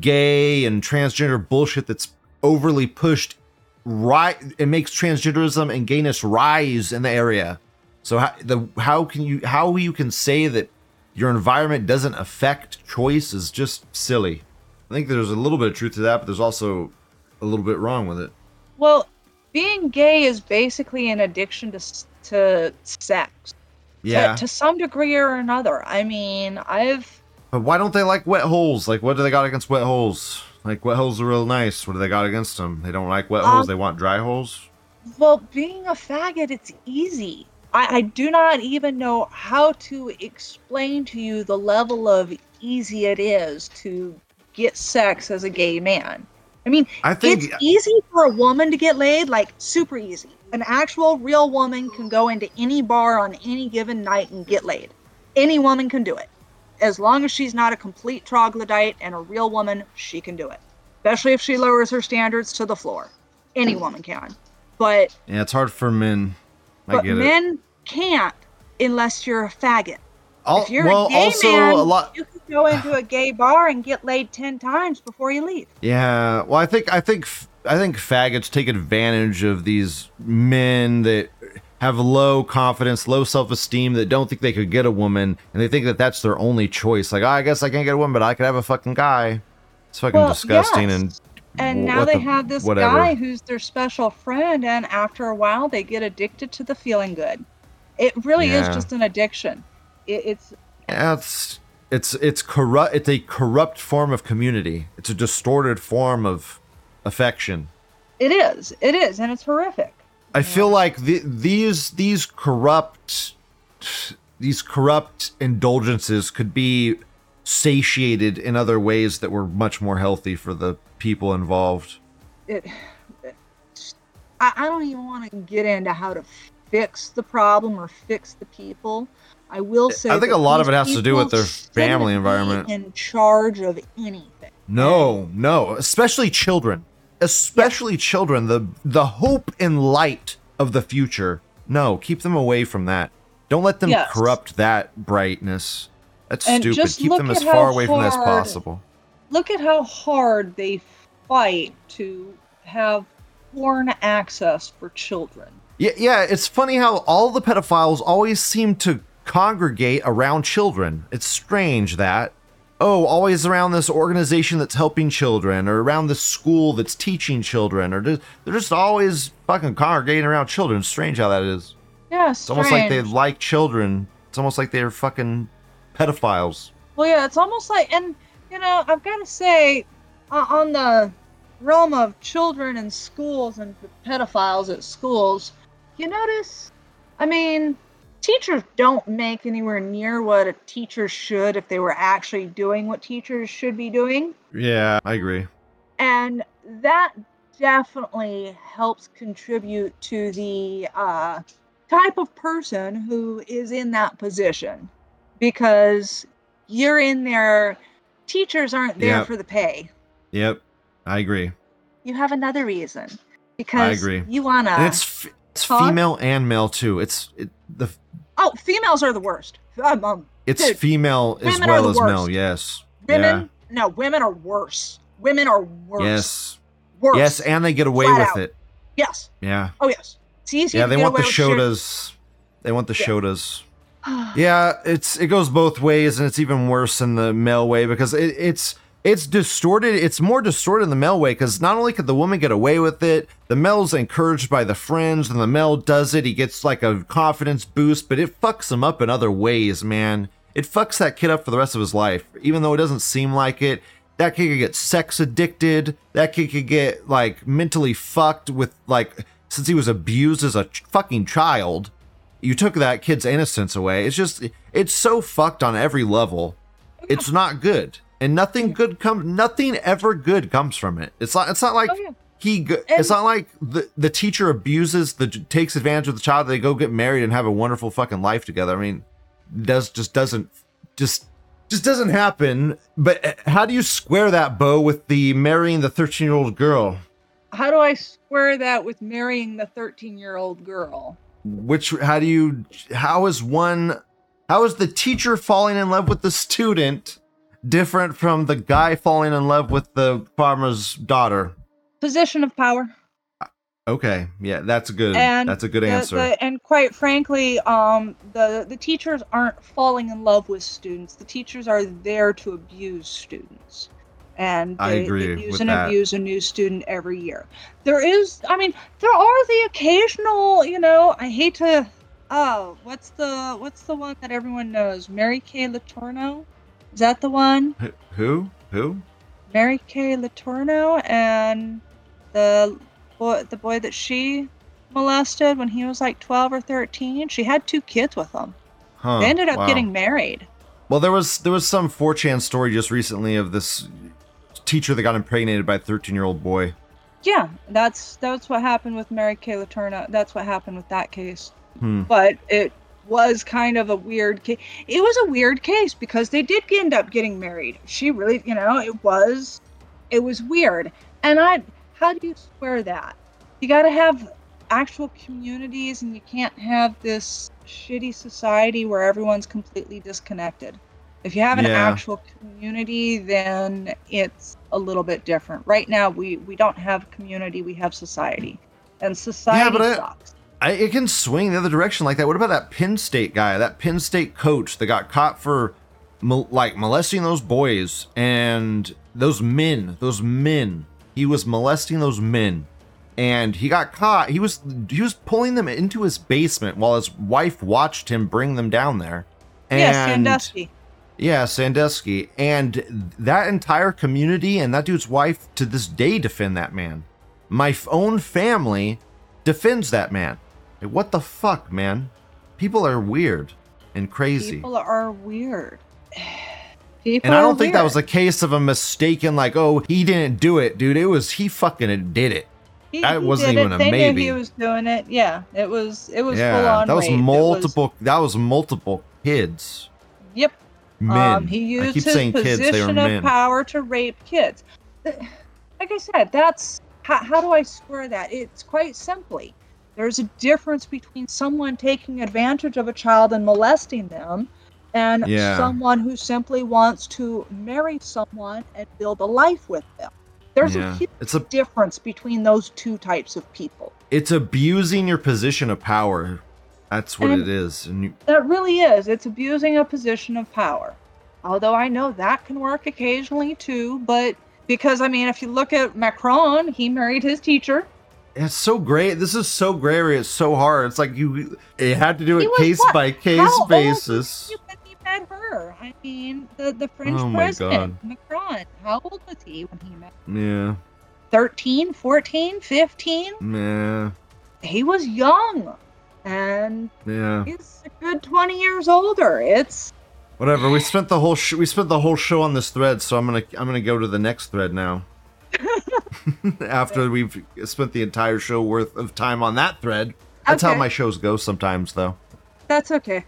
gay and transgender bullshit that's overly pushed right it makes transgenderism and gayness rise in the area. So how the how can you how you can say that your environment doesn't affect choice is just silly. I think there's a little bit of truth to that, but there's also a little bit wrong with it. Well, being gay is basically an addiction to to sex. Yeah. To, to some degree or another. I mean, I've But why don't they like wet holes? Like, what do they got against wet holes? Like, wet holes are real nice. What do they got against them? They don't like wet holes. Um, They want dry holes. Well, being a faggot, it's easy. I, I do not even know how to explain to you the level of easy it is to get sex as a gay man. I mean, I think it's easy for a woman to get laid, like super easy. An actual real woman can go into any bar on any given night and get laid. Any woman can do it. As long as she's not a complete troglodyte and a real woman, she can do it. Especially if she lowers her standards to the floor. Any woman can. But yeah, it's hard for men. But get it. men can't unless you're a faggot. Al- if you're well, a gay also man, a lot. you can go into [sighs] a gay bar and get laid ten times before you leave. Yeah, well, I think I think I think faggots take advantage of these men that have low confidence, low self-esteem, that don't think they could get a woman, and they think that that's their only choice. Like, oh, I guess I can't get a woman, but I could have a fucking guy. It's fucking Well, disgusting yes. and And now they the- have this whatever. guy who's their special friend, and after a while, they get addicted to the feeling good. It really is just an addiction. It, it's Yeah, it's it's it's corrupt. It's a corrupt form of community. It's a distorted form of affection. it is it is, and it's horrific. I feel like the, these these corrupt these corrupt indulgences could be satiated in other ways that were much more healthy for the people involved. It. I, I don't even want to get into how to fix the problem or fix the people. I will say. I think a lot of it has to do with their family environment. In charge of anything. No, no, especially children. Especially children, the the hope and light of the future. No, keep them away from that. Don't let them Yes. corrupt that brightness. That's And stupid. just Keep them as far away from that as possible. look at how hard they fight to have porn access for children. Yeah, yeah, it's funny how all the pedophiles always seem to congregate around children. It's strange that. Oh, always around this organization that's helping children, or around this school that's teaching children, or just, they're just always fucking congregating around children. It's strange how that is. Yeah, It's almost like they like children. It's almost like they're fucking pedophiles. Well, yeah, it's almost like, and you know, I've got to say, uh, on the realm of children and schools and pedophiles at schools, you notice, I mean, teachers don't make anywhere near what a teacher should if they were actually doing what teachers should be doing. Yeah, I agree. and that definitely helps contribute to the uh, type of person who is in that position because you're in there teachers aren't there Yep. for the pay Yep, I agree. you have another reason because agree. you wanna. and it's f- it's Huh? female and male too. It's it, the oh, females are the worst. Um, um, it's Dude, female as well as male. Yes. women, no, women are worse. Women are worse. Yes. worse. Yes, and they get away Flat with out. it. yes. Yeah. Oh yes. It's easy. Yeah, to they get want the with shit. They want the Yeah. shotas. [sighs] Yeah, it's it goes both ways, and it's even worse in the male way because it, it's it's distorted. It's more distorted in the male way because not only could the woman get away with it, the male's encouraged by the friends, and the male does it. He gets like a confidence boost, but it fucks him up in other ways, man. It fucks that kid up for the rest of his life, even though it doesn't seem like it. That kid could get sex addicted. That kid could get like mentally fucked with like since he was abused as a ch- fucking child you took that kid's innocence away. It's just it's so fucked on every level. It's not good. And nothing good comes nothing ever good comes from it. It's not it's not like Oh, yeah. he go- it's not like the the teacher abuses the takes advantage of the child they go get married and have a wonderful fucking life together. I mean, does just doesn't just just doesn't happen. But uh, how do you square that bow with the marrying the 13-year-old girl? How do I square that with marrying the 13 year old girl? Which how do you how is one how is the teacher falling in love with the student different from the guy falling in love with the farmer's daughter Position of power. okay yeah that's a good And that's a good the- answer the- and quite frankly, um, the the teachers aren't falling in love with students. The teachers are there to abuse students, and I they, agree they use and that. abuse a new student every year. There is, I mean, there are the occasional, you know. I hate to. Oh, what's the what's the one that everyone knows? Mary Kay Letourneau. Is that the one? Who who Mary Kay Letourneau and the boy, the boy that she molested when he was like 12 or 13. She had two kids with him. huh they ended up wow. getting married. well there was there was some 4chan story just recently of this teacher that got impregnated by a 13 year old boy Yeah, that's that's what happened with Mary Kay Letourneau. That's what happened with that case. Hmm. But it was kind of a weird case. It was a weird case because they did end up getting married. She really, you know, it was it was weird. And I how do you square that? You got to have actual communities and you can't have this shitty society where everyone's completely disconnected. If you have an Yeah. actual community, then it's a little bit different. Right now, we we don't have community; we have society, and society yeah, but I- sucks. I, it can swing the other direction like that. What about that Penn State guy, that Penn State coach that got caught for like molesting those boys and those men, those men. He was molesting those men, and he got caught. He was he was pulling them into his basement while his wife watched him bring them down there. Yes, And- Sandusky. Yeah, Sandusky. And that entire community and that dude's wife to this day defend that man. My own family defends that man. Like, what the fuck, man? People are weird and crazy. People are weird. [sighs] People and I don't think that was a case of a mistaken, like, oh, he didn't do it, dude. It was he fucking did it. He- that he wasn't even it. a they maybe. Knew he was doing it. Yeah, it was. It was full yeah, on. that was rape. Multiple. that was multiple kids. yep. Um, he used his saying kids. position were of power to rape kids. Like I said, that's how, how do I square that? It's quite simply. There's a difference between someone taking advantage of a child and molesting them, and Yeah. someone who simply wants to marry someone and build a life with them. There's Yeah. a huge It's a difference between those two types of people. it's abusing your position of power. That's what And- it is. And you, That really is. It's abusing a position of power. Although I know that can work occasionally too, but because I mean, if you look at Macron, he married his teacher. it's so great. This is so gray area. It's so hard. It's like you it had to do it case what? by case How old basis. was he when he met her? I mean, the the French Oh president, Macron. How old was he when he met? Yeah. 13, 14, 15? Yeah. He was young. And Yeah. he's a good 20 years older. It's Whatever. We spent the whole sh- we spent the whole show on this thread, so I'm gonna I'm gonna go to the next thread now. [laughs] After we've spent the entire show worth of time on that thread. That's how my shows go sometimes, though. that's okay.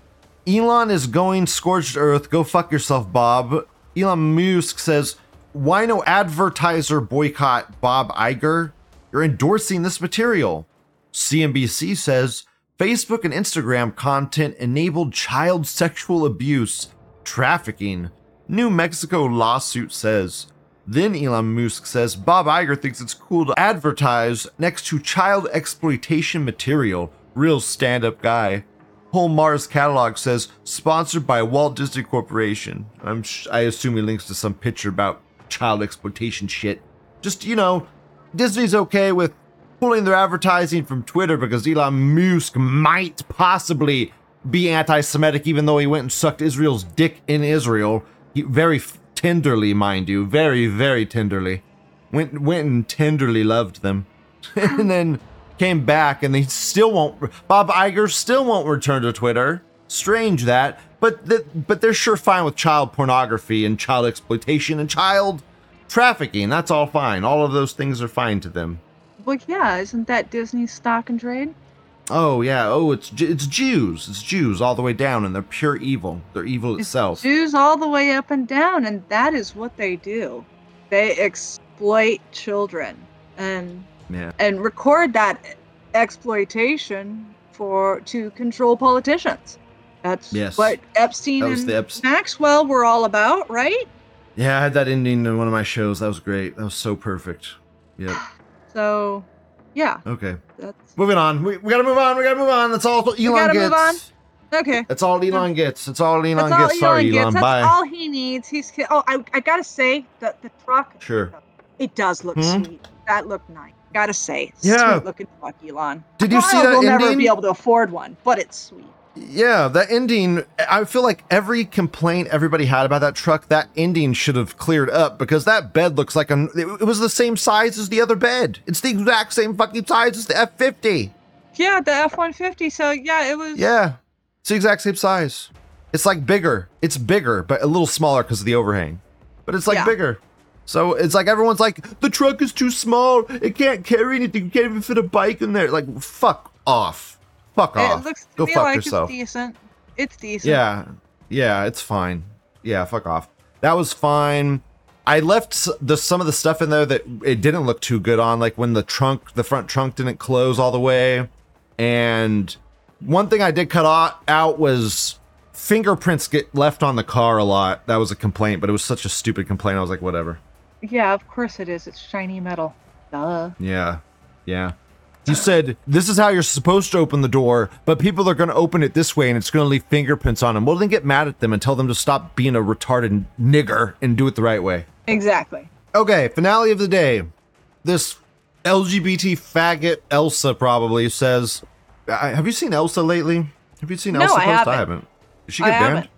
Elon is going scorched earth. Go fuck yourself, Bob. Elon Musk says, "Why no advertiser boycott Bob Iger? You're endorsing this material. CNBC says Facebook and Instagram content enabled child sexual abuse, trafficking. New Mexico lawsuit says. Then Elon Musk says Bob Iger thinks it's cool to advertise next to child exploitation material. Real stand up guy. Whole Mars catalog says sponsored by Walt Disney Corporation. I'm sh- I assume he links to some picture about child exploitation shit. Just you know, Disney's okay with pulling their advertising from Twitter because Elon Musk might possibly be anti-Semitic, even though he went and sucked Israel's dick in Israel. He, very tenderly, mind you, very very tenderly. Went went and tenderly loved them, [laughs] and then came back and they still won't. Bob Iger still won't return to Twitter. Strange that, but but they're sure fine with child pornography and child exploitation and child trafficking. That's all fine. All of those things are fine to them. Well, yeah, isn't that Disney's stock and trade? Oh yeah. Oh, it's it's Jews. It's Jews all the way down, and they're pure evil. They're evil itself. Jews all the way up and down, and that is what they do. They exploit children and Yeah. and record that exploitation for to control politicians. That's Yes. what Epstein and the Eps- Maxwell were all about, right? Yeah, I had that ending in one of my shows. That was great. That was so perfect. Yep. [sighs] [laughs] So, yeah, Okay. that's Moving on. We, we gotta move on. We gotta move on. That's all Elon gotta gets. move on. okay. That's all Elon gets. That's all Elon That's all gets. Sorry, gets. Elon. That's Bye. all he needs. He's oh, I, I gotta say that the truck. Sure. It does look Hmm? sweet. That looked nice. Gotta say, Yeah. sweet looking truck, Elon. Did you see that will never be able to afford one, but it's sweet. Yeah, that ending. I feel like every complaint everybody had about that truck, that ending should have cleared up because that bed looks like a. It was the same size as the other bed. It's the exact same fucking size as the F fifty. Yeah, the F one fifty. So yeah, it was. Yeah, it's the exact same size. It's like bigger. It's bigger, but a little smaller because of the overhang. But it's like Yeah. bigger. So it's like everyone's like, the truck is too small. It can't carry anything. You can't even fit a bike in there. Like, fuck off. Fuck off. It looks to Go me fuck like yourself. it's decent. It's decent. Yeah, yeah, it's fine. Yeah, fuck off. That was fine. I left the some of the stuff in there that it didn't look too good on, like when the trunk, the front trunk didn't close all the way. And one thing I did cut out, out was fingerprints get left on the car a lot. That was a complaint, but it was such a stupid complaint. I was like, whatever. Yeah, of course it is. It's shiny metal. Duh. Yeah, yeah. You said this is how you're supposed to open the door, but people are going to open it this way and it's going to leave fingerprints on them. Well, then get mad at them and tell them to stop being a retarded nigger and do it the right way. Exactly. Okay, finale of the day. This LGBT faggot Elsa probably says, I, "Have you seen Elsa lately? Have you seen No, Elsa I post? I haven't. haven't. Did she I get banned? haven't.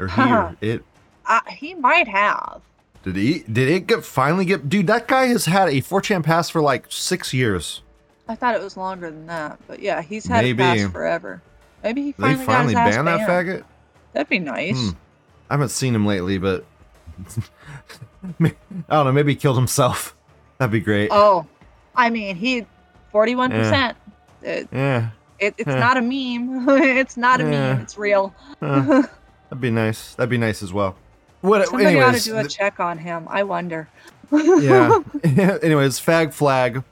Or he or [laughs] it? Uh, he might have. Did he? Did it get finally get? Dude, that guy has had a 4chan pass for like six years. I thought it was longer than that, but yeah, he's had Maybe. it pass forever. Maybe he They finally, finally got his ass banned that banned. faggot. That'd be nice. Hmm. I haven't seen him lately, but [laughs] I don't know. Maybe he killed himself. [laughs] That'd be great. Oh, I mean, he, forty-one percent. It, Yeah, it, it's Yeah. not a meme. [laughs] it's not a Yeah. meme. It's real. uh, that'd be nice. That'd be nice as well. What? Somebody ought to do a th- check on him. I wonder. yeah. anyways, fag flag.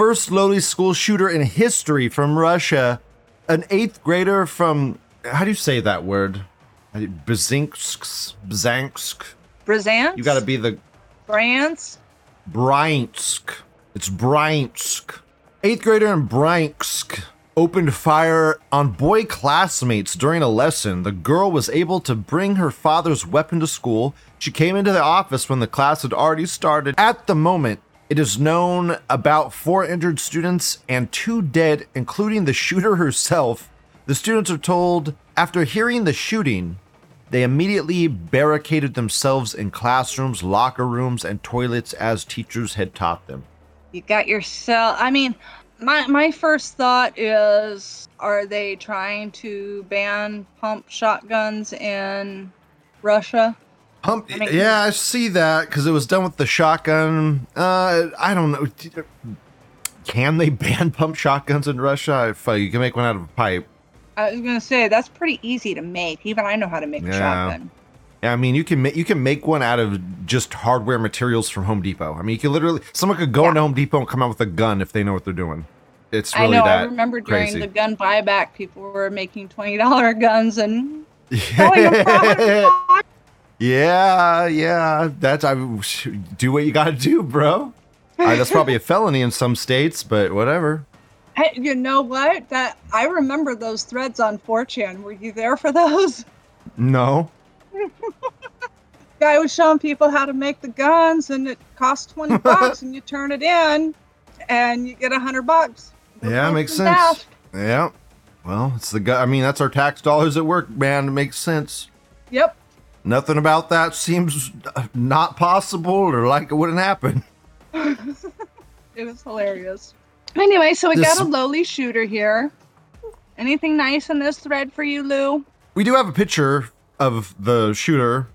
First loli school shooter in history from Russia. An eighth grader from how do you say that word? Bzinsk. Bzansk. Bryansk. You got to be the France. Bryansk. It's Bryansk. Eighth grader in Bryansk opened fire on boy classmates during a lesson. The girl was able to bring her father's weapon to school. She came into the office when the class had already started. At the moment, it is known about four injured students and two dead, including the shooter herself. The students are told after hearing the shooting, they immediately barricaded themselves in classrooms, locker rooms, and toilets as teachers had taught them. You got yourself. I mean, my my first thought is, are they trying to ban pump shotguns in Russia? Pump, I mean- yeah, I see that because it was done with the shotgun. Uh, I don't know. Can they ban [laughs] pump shotguns in Russia? If uh, you can make one out of a pipe. I was gonna say that's pretty easy to make. Even I know how to make a Yeah. shotgun. I mean, you can make you can make one out of just hardware materials from Home Depot. I mean, you can literally someone could go Yeah. into Home Depot and come out with a gun if they know what they're doing. It's I really know. that I remember during crazy. the gun buyback, people were making twenty dollar guns and [laughs] selling them for $100. [laughs] yeah, yeah. That's I do what you got to do, bro. Uh, that's probably a felony in some states, but whatever. Hey, you know what? That I remember those threads on 4chan. Were you there for those? No. [laughs] Guy was showing people how to make the guns, and it costs twenty [laughs] bucks, and you turn it in, and you get a hundred bucks. Yeah, makes sense. Yeah. Well, it's the guy. I mean, that's our tax dollars at work, man. It makes sense. Yep. Nothing about that seems uh, not possible or like it wouldn't happen. [laughs] It was hilarious. Anyway, so we This- got a loli shooter here. Anything nice in this thread for you, Lou? We do have a picture of the shooter,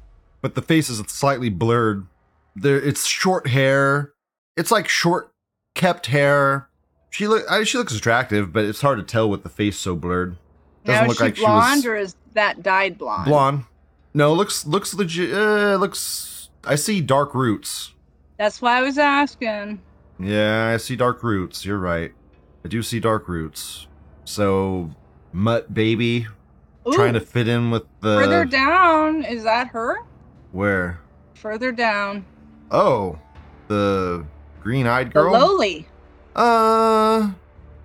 but the face is slightly blurred. There, it's short hair. It's like short kept hair. She look, I, she looks attractive, but it's hard to tell with the face so blurred. Doesn't now, look is she like she blonde was or is that dyed blonde? blonde. No, looks looks legit. Uh, looks. I see dark roots. That's why I was asking. Yeah, I see dark roots. You're right. I do see dark roots. So, mutt baby Ooh, trying to fit in with the further down, is that her? where? Further down, Oh, the green-eyed the girl. loli. Uh,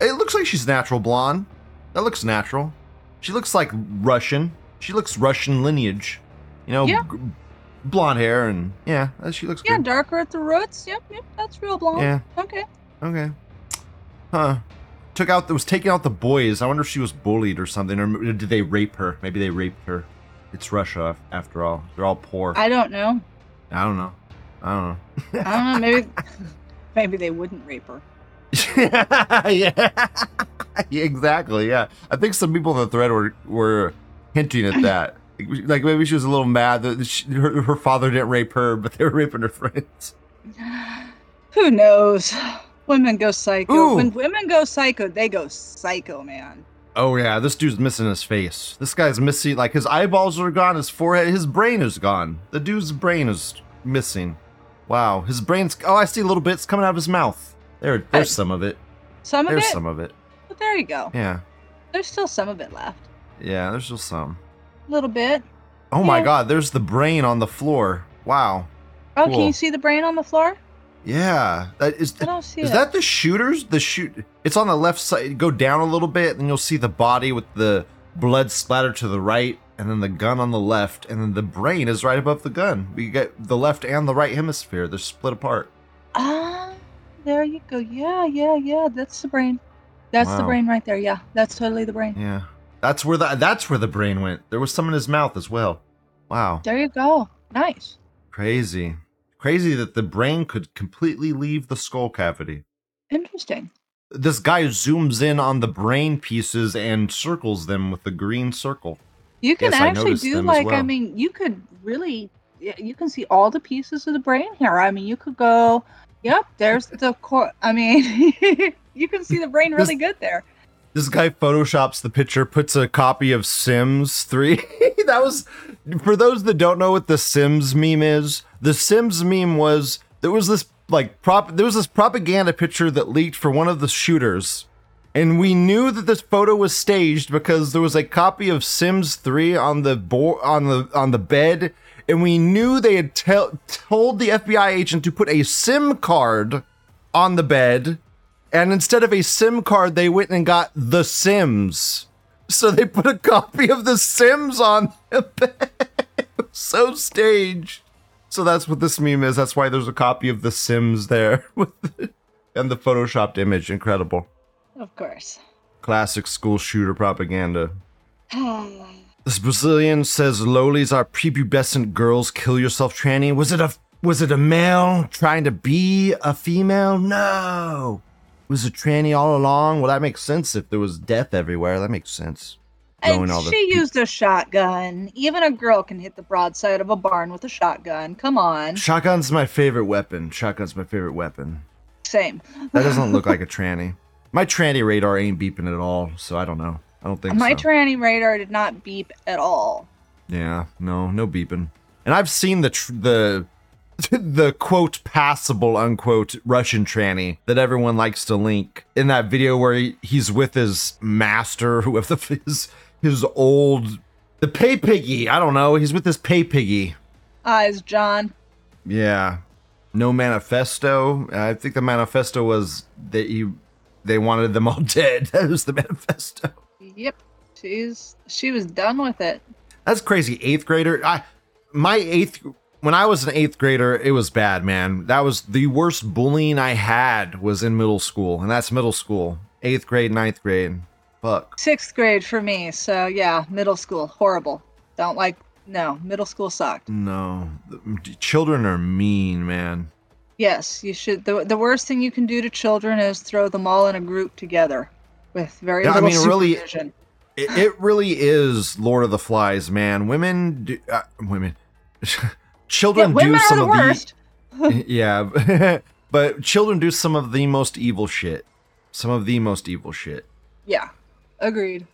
it looks like she's natural blonde. That looks natural. She looks like Russian. She looks Russian lineage. You know, Yeah. g- blonde hair and yeah, uh, she looks Yeah, good. darker at the roots. Yep, yep, that's real blonde. Yeah. Okay. Okay. Huh. Took out was taking out the boys. I wonder if she was bullied or something, or did they rape her? Maybe they raped her. It's Russia, after all. They're all poor. I, I don't know. I don't know. I don't know. I don't know. Maybe, [laughs] maybe they wouldn't rape her. [laughs] yeah. yeah, [laughs] exactly. Yeah, I think some people in the thread were were hinting at that. Like maybe she was a little mad that she, her, her father didn't rape her, but they were raping her friends. [sighs] Who knows? Women go psycho. Ooh. When women go psycho, they go psycho, man. Oh yeah, this dude's missing his face. This guy's missing like his eyeballs are gone, his forehead, his brain is gone. The dude's brain is missing. Wow, his brain's oh I see little bits coming out of his mouth. There, there's some of it. Some of There's it, some of it. but there you go. Yeah, There's still some of it left. Yeah. There's just some. A little bit. Oh my god, there's the brain on the floor. Wow. Oh, can you see the brain on the floor? Yeah, that is. I don't see Is it. that the shooters? The shoot. It's on the left side. Go down a little bit, and you'll see the body with the blood splatter to the right, and then the gun on the left, and then the brain is right above the gun. We get the left and the right hemisphere. They're split apart. Ah, there you go. Yeah, yeah, yeah. That's the brain. That's the brain right there. Yeah, that's totally the brain. Yeah, that's where the that's where the brain went. There was some in his mouth as well. Wow, There you go. Nice. crazy, crazy that the brain could completely leave the skull cavity. Interesting. This guy zooms in on the brain pieces and circles them with the green circle. You can Yes, actually do like I mean, you could really you can see all the pieces of the brain here. I mean, you could go, yep, there's the core. I mean, [laughs] you can see the brain really good there. This guy photoshops the picture, puts a copy of Sims 3. [laughs] that was for those that don't know what the Sims meme is. The Sims meme was there was this like prop there was this propaganda picture that leaked for one of the shooters. And we knew that this photo was staged because there was a copy of Sims 3 on the board on the on the bed and we knew they had tell told the FBI agent to put a SIM card on the bed and instead of a SIM card, they went and got The Sims. So they put a copy of The Sims on. [laughs] So staged. So that's what this meme is. That's why there's a copy of The Sims there [laughs] with the, and the photoshopped image. Incredible. Of course. Classic school shooter propaganda. [sighs] This Brazilian says lolies are prepubescent girls. Kill yourself tranny. Was it a was it a male trying to be a female? No. Was a tranny all along? Well, that makes sense. If there was death everywhere, that makes sense. And the she pe- used a shotgun. Even a girl can hit the broadside of a barn with a shotgun. Come on. Shotgun's my favorite weapon. Shotgun's my favorite weapon. Same. That doesn't look like a tranny. My tranny radar ain't beeping at all, so I don't know. I don't think My so. tranny radar did not beep at all. yeah, no, no beeping. And I've seen the tr- the [laughs] the quote passable unquote Russian tranny that everyone likes to link in that video where he, he's with his master, [laughs] with the, his his old the pay piggy. I don't know. He's with his pay piggy. Ah, Eyes, John. Yeah. No manifesto. I think the manifesto was that you they wanted them all [laughs] dead. That was the manifesto. Yep. She's she was done with it. That's crazy. Eighth grader. I my eighth when I was an eighth grader, it was bad, man. That was the worst bullying I had was in middle school, and that's middle school. Eighth grade, ninth grade. Fuck. Sixth grade for me. So yeah, middle school. Horrible. Don't like no, middle school sucked. No. Children are mean, man. Yes, you should the the worst thing you can do to children is throw them all in a group together with very Yeah, I little mean, really- supervision. It, it really is Lord of the Flies, man. Women do uh, women [laughs] children women do some the of worst. the [laughs] yeah, [laughs] but children do some of the most evil shit. Some of the most evil shit. Yeah, agreed.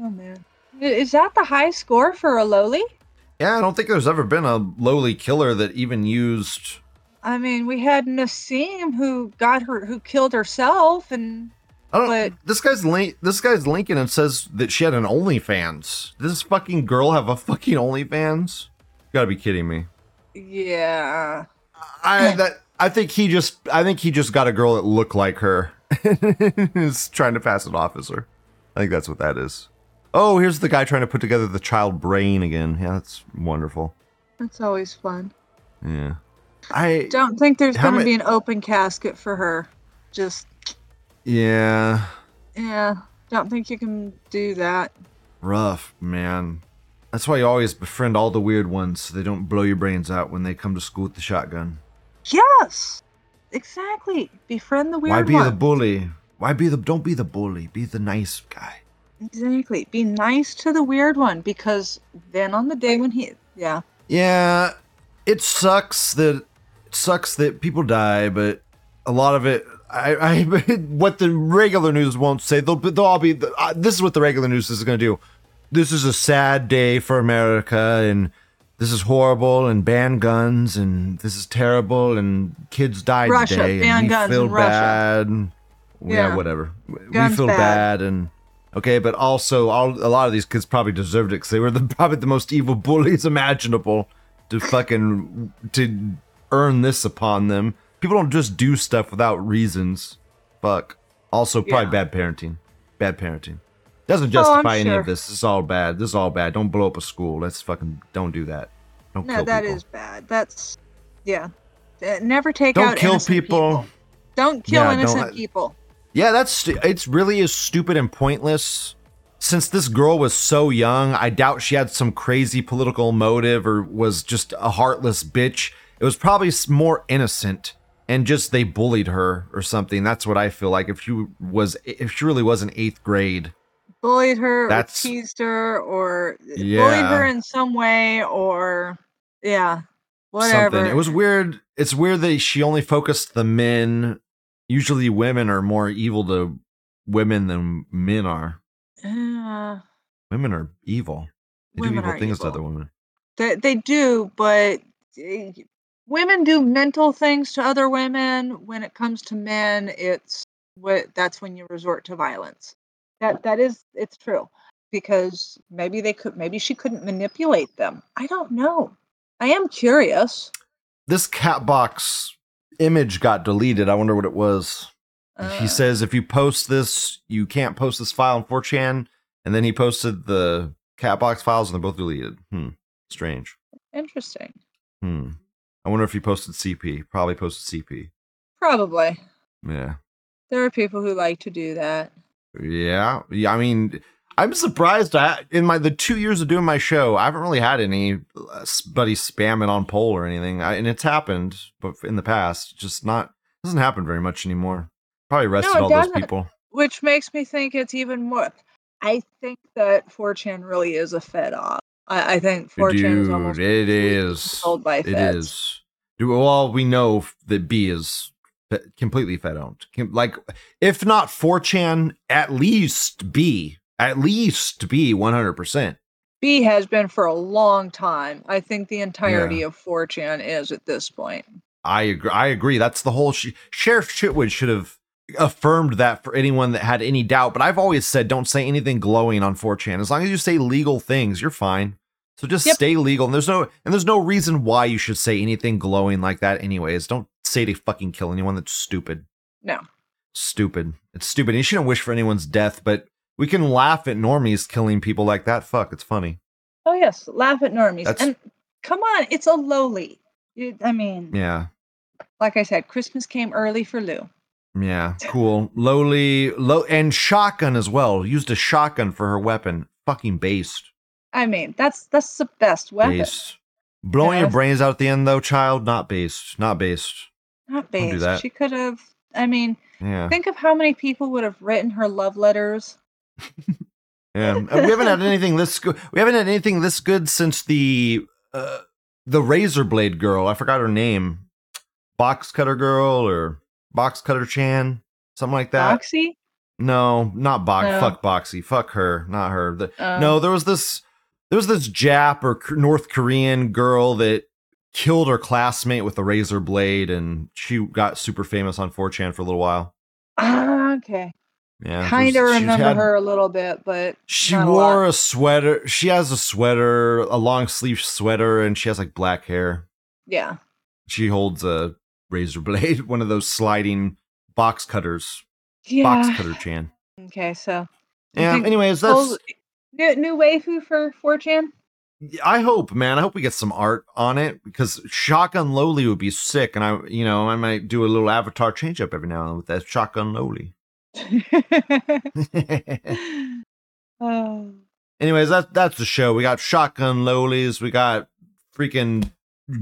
Oh man, is that the high score for a loli? Yeah, I don't think there's ever been a loli killer that even used. I mean, we had Nassim who got her, who killed herself, and I don't. But- this guy's link. This guy's linking and says that she had an OnlyFans. Does this fucking girl have a fucking OnlyFans? You gotta be kidding me. Yeah, I that I think he just I think he just got a girl that looked like her. [laughs] is trying to pass it off as her. I think that's what that is. Oh, here's the guy trying to put together the child brain again. Yeah, that's wonderful. that's always fun. Yeah. I Don't think there's going to be an open casket for her. Just yeah. yeah, don't think you can do that. Rough, man. That's why you always befriend all the weird ones so they don't blow your brains out when they come to school with the shotgun. Yes, exactly. Befriend the weird why be the bully? Why be the don't be the bully, be the nice guy. Exactly. Be nice to the weird one because then on the day when he yeah. Yeah, it sucks that it sucks that people die, but a lot of it, I, I [laughs] what the regular news won't say. They'll, they'll all be. Uh, this is what the regular news is going to do. This is a sad day for America, and this is horrible, and ban guns, and this is terrible, and kids died Russia, today, and we guns feel Russia. bad. Yeah, Yeah. whatever. we feel bad. bad, and okay, but also all a lot of these kids probably deserved it because they were the [laughs] probably the most evil bullies [laughs] imaginable to fucking to earn this upon them. People don't just do stuff without reasons. Fuck. Also, probably Yeah. bad parenting. Bad parenting. Doesn't Oh, justify any sure. of this. This is all bad. This is all bad. Don't blow up a school. Let's fucking don't do that. Don't No, that people. is bad. That's yeah. Uh, Never take Don't out kill innocent people. Don't kill Yeah, don't innocent people. Yeah, that's it's really is stupid and pointless. Since this girl was so young, I doubt she had some crazy political motive or was just a heartless bitch. It was probably more innocent and just they bullied her or something. That's what I feel like. If she was, if she really was in eighth grade, Bullied her, That's- or teased her, or bullied her in some way, or yeah, whatever. something. It was weird. It's weird that she only focused the men. Usually, women are more evil to women than men are. Uh, Women are evil. They do evil things to other women. they they do, but eh, women do mental things to other women. When it comes to men, it's what that's when you resort to violence. That that is it's true because maybe they could maybe she couldn't manipulate them. I don't know. I am curious. this cat box image got deleted. I wonder what it was. Uh, he says if you post this, you can't post this file on 4chan. And then he posted the cat box files and they're both deleted. Hmm. Strange. interesting. Hmm. I wonder if he posted CP. Probably posted CP. Probably. Yeah. There are people who like to do that. Yeah. Yeah. I mean, I'm surprised. I in my the two years of doing my show, I haven't really had any uh, anybody spamming on poll or anything. I, and it's happened, but in the past, just not doesn't happen very much anymore. Probably arrested it all those people. Which makes me think it's even more. I think that 4chan really is a fed off. I, I think 4chan is almost Dude, it controlled by It feds. is. Dude, well, we know that B is completely Fed owned. Like, if not 4chan, at least B. At least B 100%. B has been for a long time. I think the entirety Yeah. of 4chan is at this point. I agree. I agree. That's the whole. Sh- Sheriff Chitwood should have affirmed that for anyone that had any doubt. But I've always said, don't say anything glowing on 4chan. As long as you say legal things, you're fine. So just Yep. stay legal. And there's no and there's no reason why you should say anything glowing like that. Anyways, don't say to fucking kill anyone. That's stupid. No. Stupid. It's stupid. And you shouldn't wish for anyone's death. But we can laugh at normies killing people like that. Fuck, it's funny. Oh yes, laugh at normies. That's- And come on, it's a loli. I mean, Yeah. like I said, Christmas came early for Lou. Yeah, cool. Loli, low, and shotgun as well. Used a shotgun for her weapon. Fucking based. I mean, that's that's the best weapon. Based. Blowing your brains out at the end, though, child. Not based. Not based. Not Don't do based. that. She could have. I mean, Yeah. think of how many people would have written her love letters. [laughs] Yeah. We haven't had anything this good. We haven't had anything this good since the uh, the razor blade girl. I forgot her name. Box cutter girl or box cutter Chan, something like that. Boxy. No, not Box. No. Fuck Boxy. Fuck her. Not her. The, Oh. no, there was this. There was this Jap or K- North Korean girl that killed her classmate with a razor blade, and she got super famous on 4chan for a little while. Ah, okay. Yeah, Kind of remember had- her a little bit, but She a wore lot. a sweater. She has a sweater, a long sleeve sweater, and she has like black hair. Yeah. She holds a razor blade, [laughs] one of those sliding box cutters. Yeah. Box cutter Chan. Okay, so Yeah. Anyways, that's. Cole's- new new waifu for 4chan. I hope, man. I hope we get some art on it because Shotgun Loli would be sick, and I, you know, I might do a little avatar change up every now and then with that Shotgun Loli. oh. [laughs] Anyways, that that's the show. We got Shotgun Lolis. We got freaking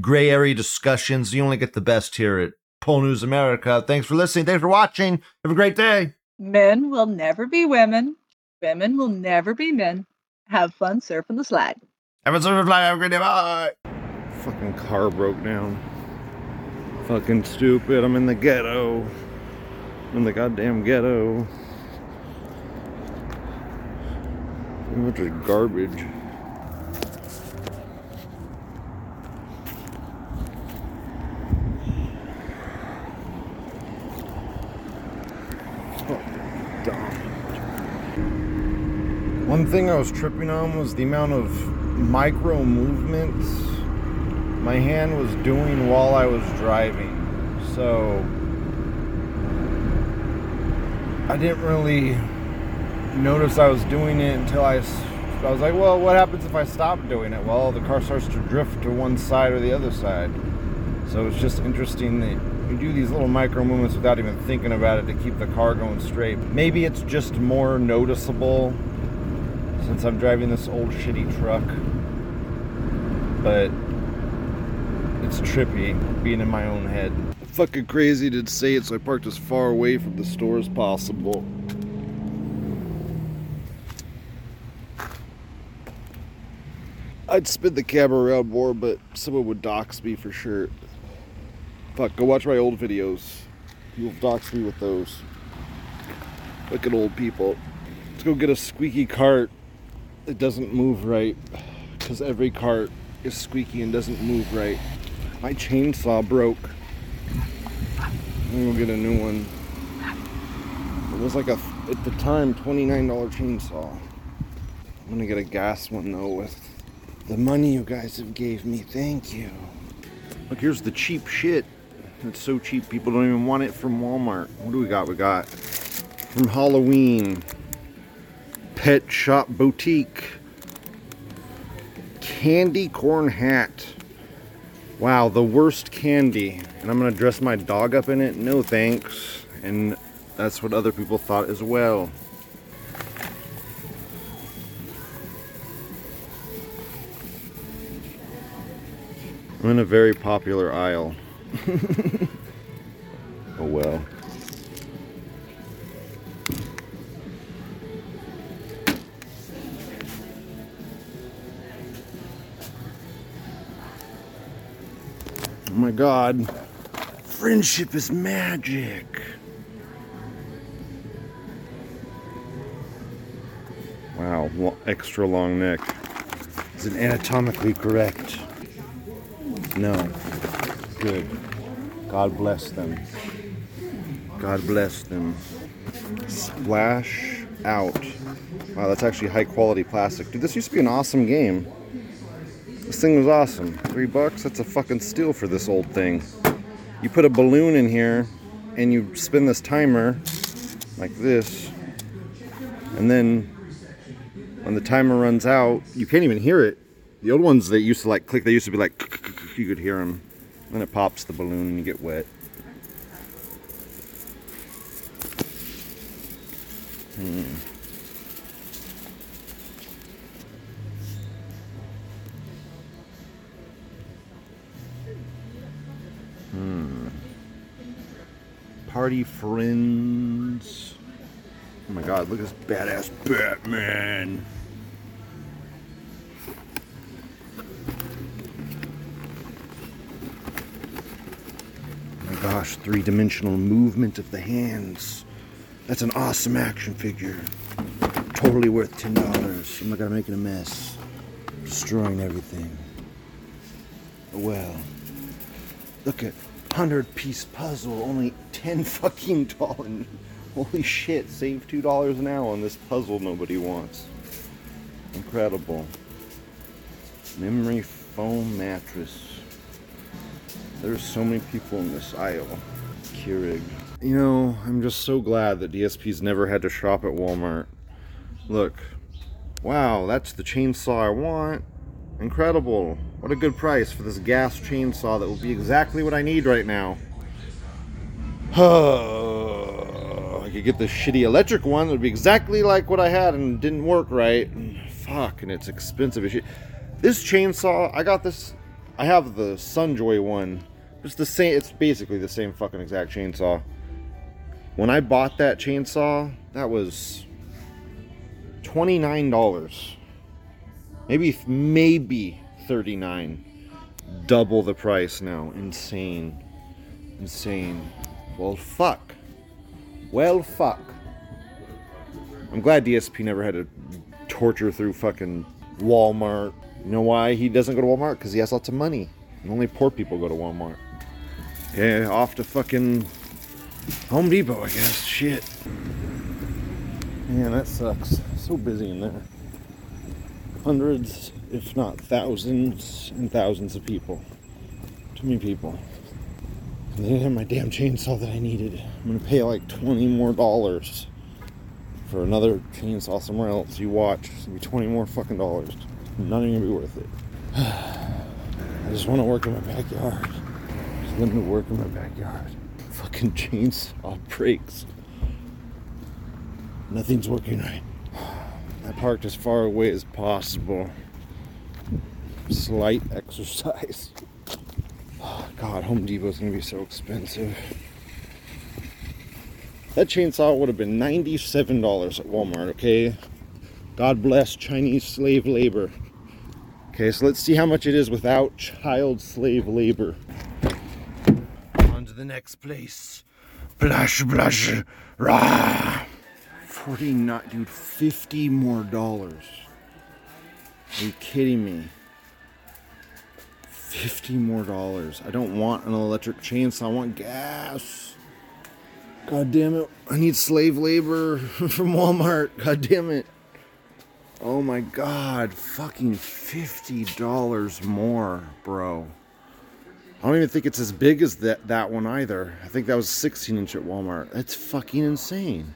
gray area discussions. You only get the best here at Pol News America. Thanks for listening. Thanks for watching. Have a great day. Men will never be women. Women will never be men. Have fun surfing the slide. A super fly. A day. Bye. Fucking car broke down. Fucking stupid. I'm in the ghetto. I'm in the goddamn ghetto. How much is garbage? Oh, One thing I was tripping on was the amount of micro movements my hand was doing while I was driving. So I didn't really notice I was doing it until I, I was like, well, what happens if I stop doing it? Well, the car starts to drift to one side or the other side. So it's just interesting that you do these little micro movements without even thinking about it to keep the car going straight. Maybe it's just more noticeable since I'm driving this old shitty truck. But it's trippy being in my own head. Fucking crazy to say it, so I parked as far away from the store as possible. I'd spin the camera around more, but someone would dox me for sure. Fuck, go watch my old videos. You'll dox me with those. Look at old people. Let's go get a squeaky cart It doesn't move right. Because every cart is squeaky and doesn't move right. My chainsaw broke. I'm gonna get a new one. It was like a, at the time, $29 chainsaw. I'm gonna get a gas one though with the money you guys have gave me. Thank you. Look, here's the cheap shit. It's so cheap people don't even want it from Walmart. What do we got? We got from Halloween. Pet Shop Boutique. Candy corn hat. Wow, the worst candy. And I'm gonna dress my dog up in it? No thanks. And that's what other people thought as well. I'm in a very popular aisle. [laughs] god. Friendship is magic. Wow, extra long neck. Is it anatomically correct? No. Good. God bless them. God bless them. Splash out. Wow, that's actually high quality plastic. Dude, this used to be an awesome game. This thing was awesome. Three bucks? That's a fucking steal for this old thing. You put a balloon in here and you spin this timer like this. And then when the timer runs out, you can't even hear it. The old ones that used to like click, they used to be like, [laughs] you could hear them. Then it pops the balloon and you get wet. Hmm. Hmm. Party friends. Oh my god, look at this badass Batman. Oh my gosh, three dimensional movement of the hands. That's an awesome action figure. Totally worth $10. I'm gonna make it a mess. Destroying everything. Well, look at 100 piece puzzle, only 10 fucking dollars. Holy shit, save $2 an hour on this puzzle nobody wants. Incredible. Memory foam mattress. There's so many people in this aisle. Keurig. You know, I'm just so glad that DSP's never had to shop at Walmart. Look. Wow, that's the chainsaw I want. Incredible. What a good price for this gas chainsaw that will be exactly what I need right now. [sighs] I could get the shitty electric one that would be exactly like what I had and didn't work right. Fuck, and it's expensive as shit. This chainsaw, I got this. I have the Sun Joe one. It's the same. It's basically the same fucking exact chainsaw. When I bought that chainsaw, that was twenty nine dollars. Maybe maybe thirty nine. Double the price now. Insane. Insane. Well, fuck. Well, fuck. I'm glad DSP never had to torture through fucking Walmart. You know why he doesn't go to Walmart? Because he has lots of money. And only poor people go to Walmart. Okay, off to fucking Home Depot, I guess. Shit. Man, that sucks. So busy in there. Hundreds, if not thousands and thousands of people. Too many people. And didn't have my damn chainsaw that I needed. I'm gonna pay like 20 more dollars for another chainsaw somewhere else. You watch, it's gonna be 20 more fucking dollars. Not even gonna be worth it. [sighs] I just wanna work in my backyard. Just let me work in my backyard. Fucking chainsaw breaks. Nothing's working right. I parked as far away as possible. Slight exercise. Oh, [sighs] God, Home Depot's gonna be so expensive. That chainsaw would have been $97 at Walmart, okay? God bless Chinese slave labor. Okay, so let's see how much it is without child slave labor. On to the next place. Blush, blush, rah. 49, dude, 50 more dollars. Are you kidding me? 50 more dollars. I don't want an electric chainsaw. I want gas. God damn it. I need slave labor [laughs] from Walmart. God damn it. Oh my god. Fucking $50 more, bro. I don't even think it's as big as that, that one either. I think that was 16 inch at Walmart. That's fucking insane.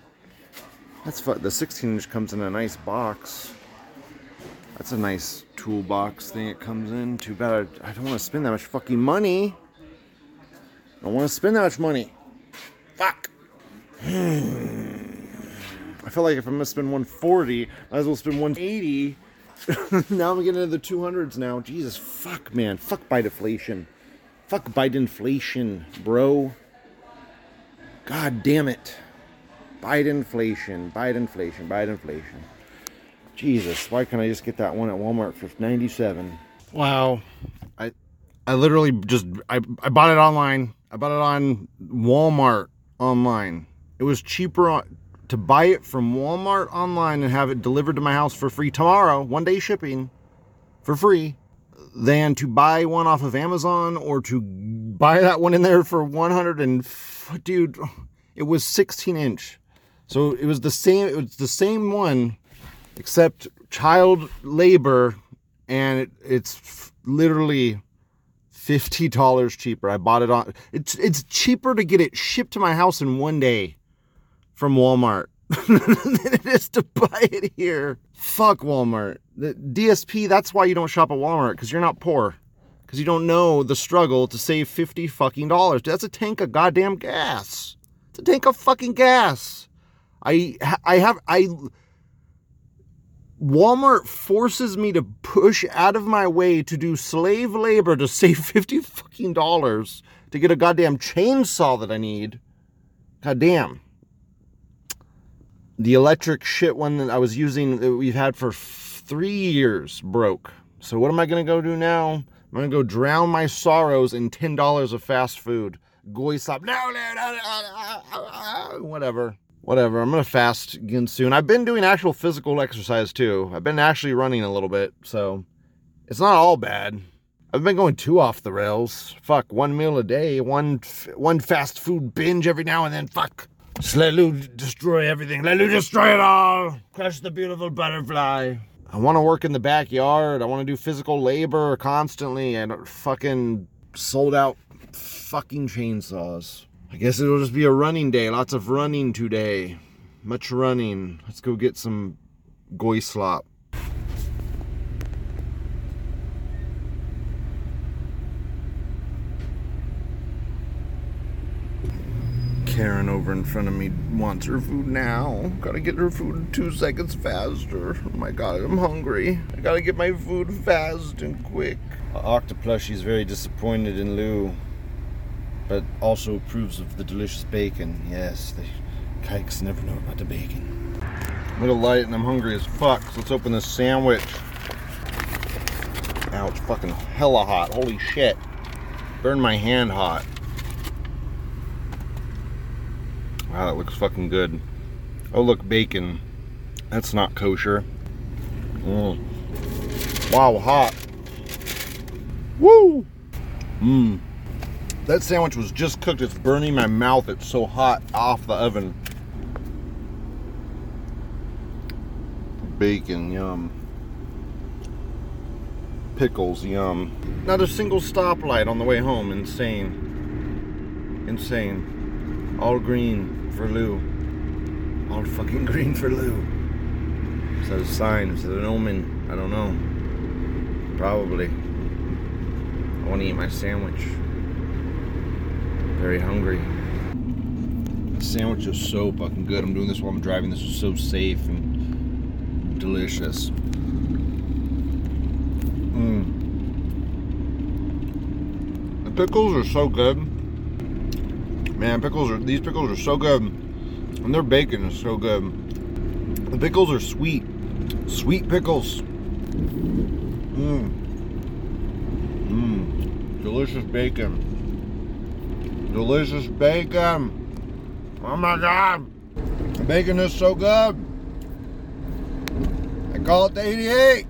That's fu- the 16 inch comes in a nice box. That's a nice toolbox thing it comes in. Too bad I, I don't want to spend that much fucking money. I don't want to spend that much money. Fuck. [sighs] I feel like if I'm gonna spend 140, I might as well spend 180. [laughs] now I'm getting into the 200s now. Jesus, fuck, man. Fuck by deflation. Fuck by inflation, bro. God damn it. Biden inflation, Biden inflation, Biden inflation. Jesus, why can't I just get that one at Walmart for 97? Wow. I I literally just I, I bought it online. I bought it on Walmart online. It was cheaper on, to buy it from Walmart online and have it delivered to my house for free tomorrow, one day shipping for free than to buy one off of Amazon or to buy that one in there for 100 and dude, it was 16 inch. So it was the same it was the same one except child labor and it, it's f- literally fifty dollars cheaper. I bought it on. It's it's cheaper to get it shipped to my house in one day from Walmart [laughs] than it is to buy it here. Fuck Walmart. The DSP. That's why you don't shop at Walmart because you're not poor. Because you don't know the struggle to save fifty fucking dollars. That's a tank of goddamn gas. It's a tank of fucking gas. I I have I. Walmart forces me to push out of my way to do slave labor to save 50 fucking dollars to get a goddamn chainsaw that I need. God damn. The electric shit one that I was using that we've had for three years broke. So what am I gonna go do now? I'm gonna go drown my sorrows in ten dollars of fast food. Goy stop. No, no, no, no, no, whatever whatever. I'm gonna fast again soon. I've been doing actual physical exercise too. I've been actually running a little bit, so it's not all bad. I've been going too off the rails. Fuck, one meal a day, one one fast food binge every now and then. Fuck. Just let Lou destroy everything. Let Lou destroy it all. Crush the beautiful butterfly. I want to work in the backyard. I want to do physical labor constantly and fucking sold out fucking chainsaws. I guess it'll just be a running day. Lots of running today. Much running. Let's go get some goy slop. Karen over in front of me wants her food now. Gotta get her food two seconds faster. Oh my god, I'm hungry. I gotta get my food fast and quick. Octoplushie's very disappointed in Lou but also approves of the delicious bacon. Yes, the kikes never know about the bacon. A little light and I'm hungry as fuck, so let's open this sandwich. Ow, it's fucking hella hot. Holy shit. Burned my hand hot. Wow, that looks fucking good. Oh, look, bacon. That's not kosher. Mm. Wow, hot. Woo! Mmm. That sandwich was just cooked. It's burning my mouth. It's so hot off the oven. Bacon, yum. Pickles, yum. Not a single stoplight on the way home. Insane. Insane. All green for Lou. All fucking [laughs] green for Lou. Is that a sign? Is it an omen? I don't know. Probably. I want to eat my sandwich very hungry. The sandwich is so fucking good. I'm doing this while I'm driving. This is so safe and delicious. Mmm. The pickles are so good. Man, pickles are these pickles are so good. And their bacon is so good. The pickles are sweet. Sweet pickles. Mmm. Mmm. Delicious bacon. Delicious bacon. Oh my god. Bacon is so good. I call it the 88.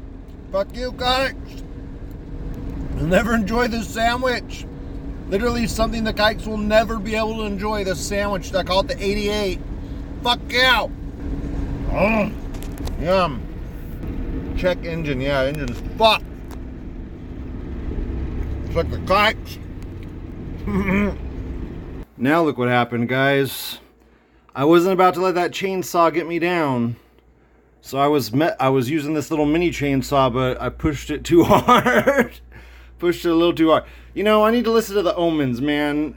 Fuck you, Kikes. You'll never enjoy this sandwich. Literally something the kikes will never be able to enjoy. This sandwich. I call it the 88. Fuck you. Oh, yum. Check engine. Yeah, engine's fucked. It's like the kikes. [laughs] Now look what happened, guys. I wasn't about to let that chainsaw get me down. So I was met I was using this little mini chainsaw, but I pushed it too [laughs] hard. pushed it a little too hard. You know, I need to listen to the omens, man.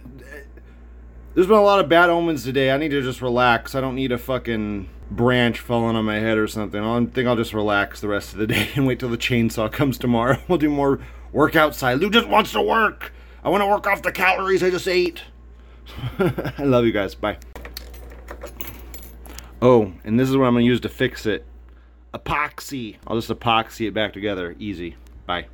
There's been a lot of bad omens today. I need to just relax. I don't need a fucking branch falling on my head or something. I think I'll just relax the rest of the [laughs] day and wait till the chainsaw comes tomorrow. [laughs] We'll do more work outside. Lou just wants to work. I want to work off the calories I just ate. [laughs] I love you guys. Bye. Oh, and this is what I'm going to use to fix it. Epoxy. I'll just epoxy it back together. Easy. Bye.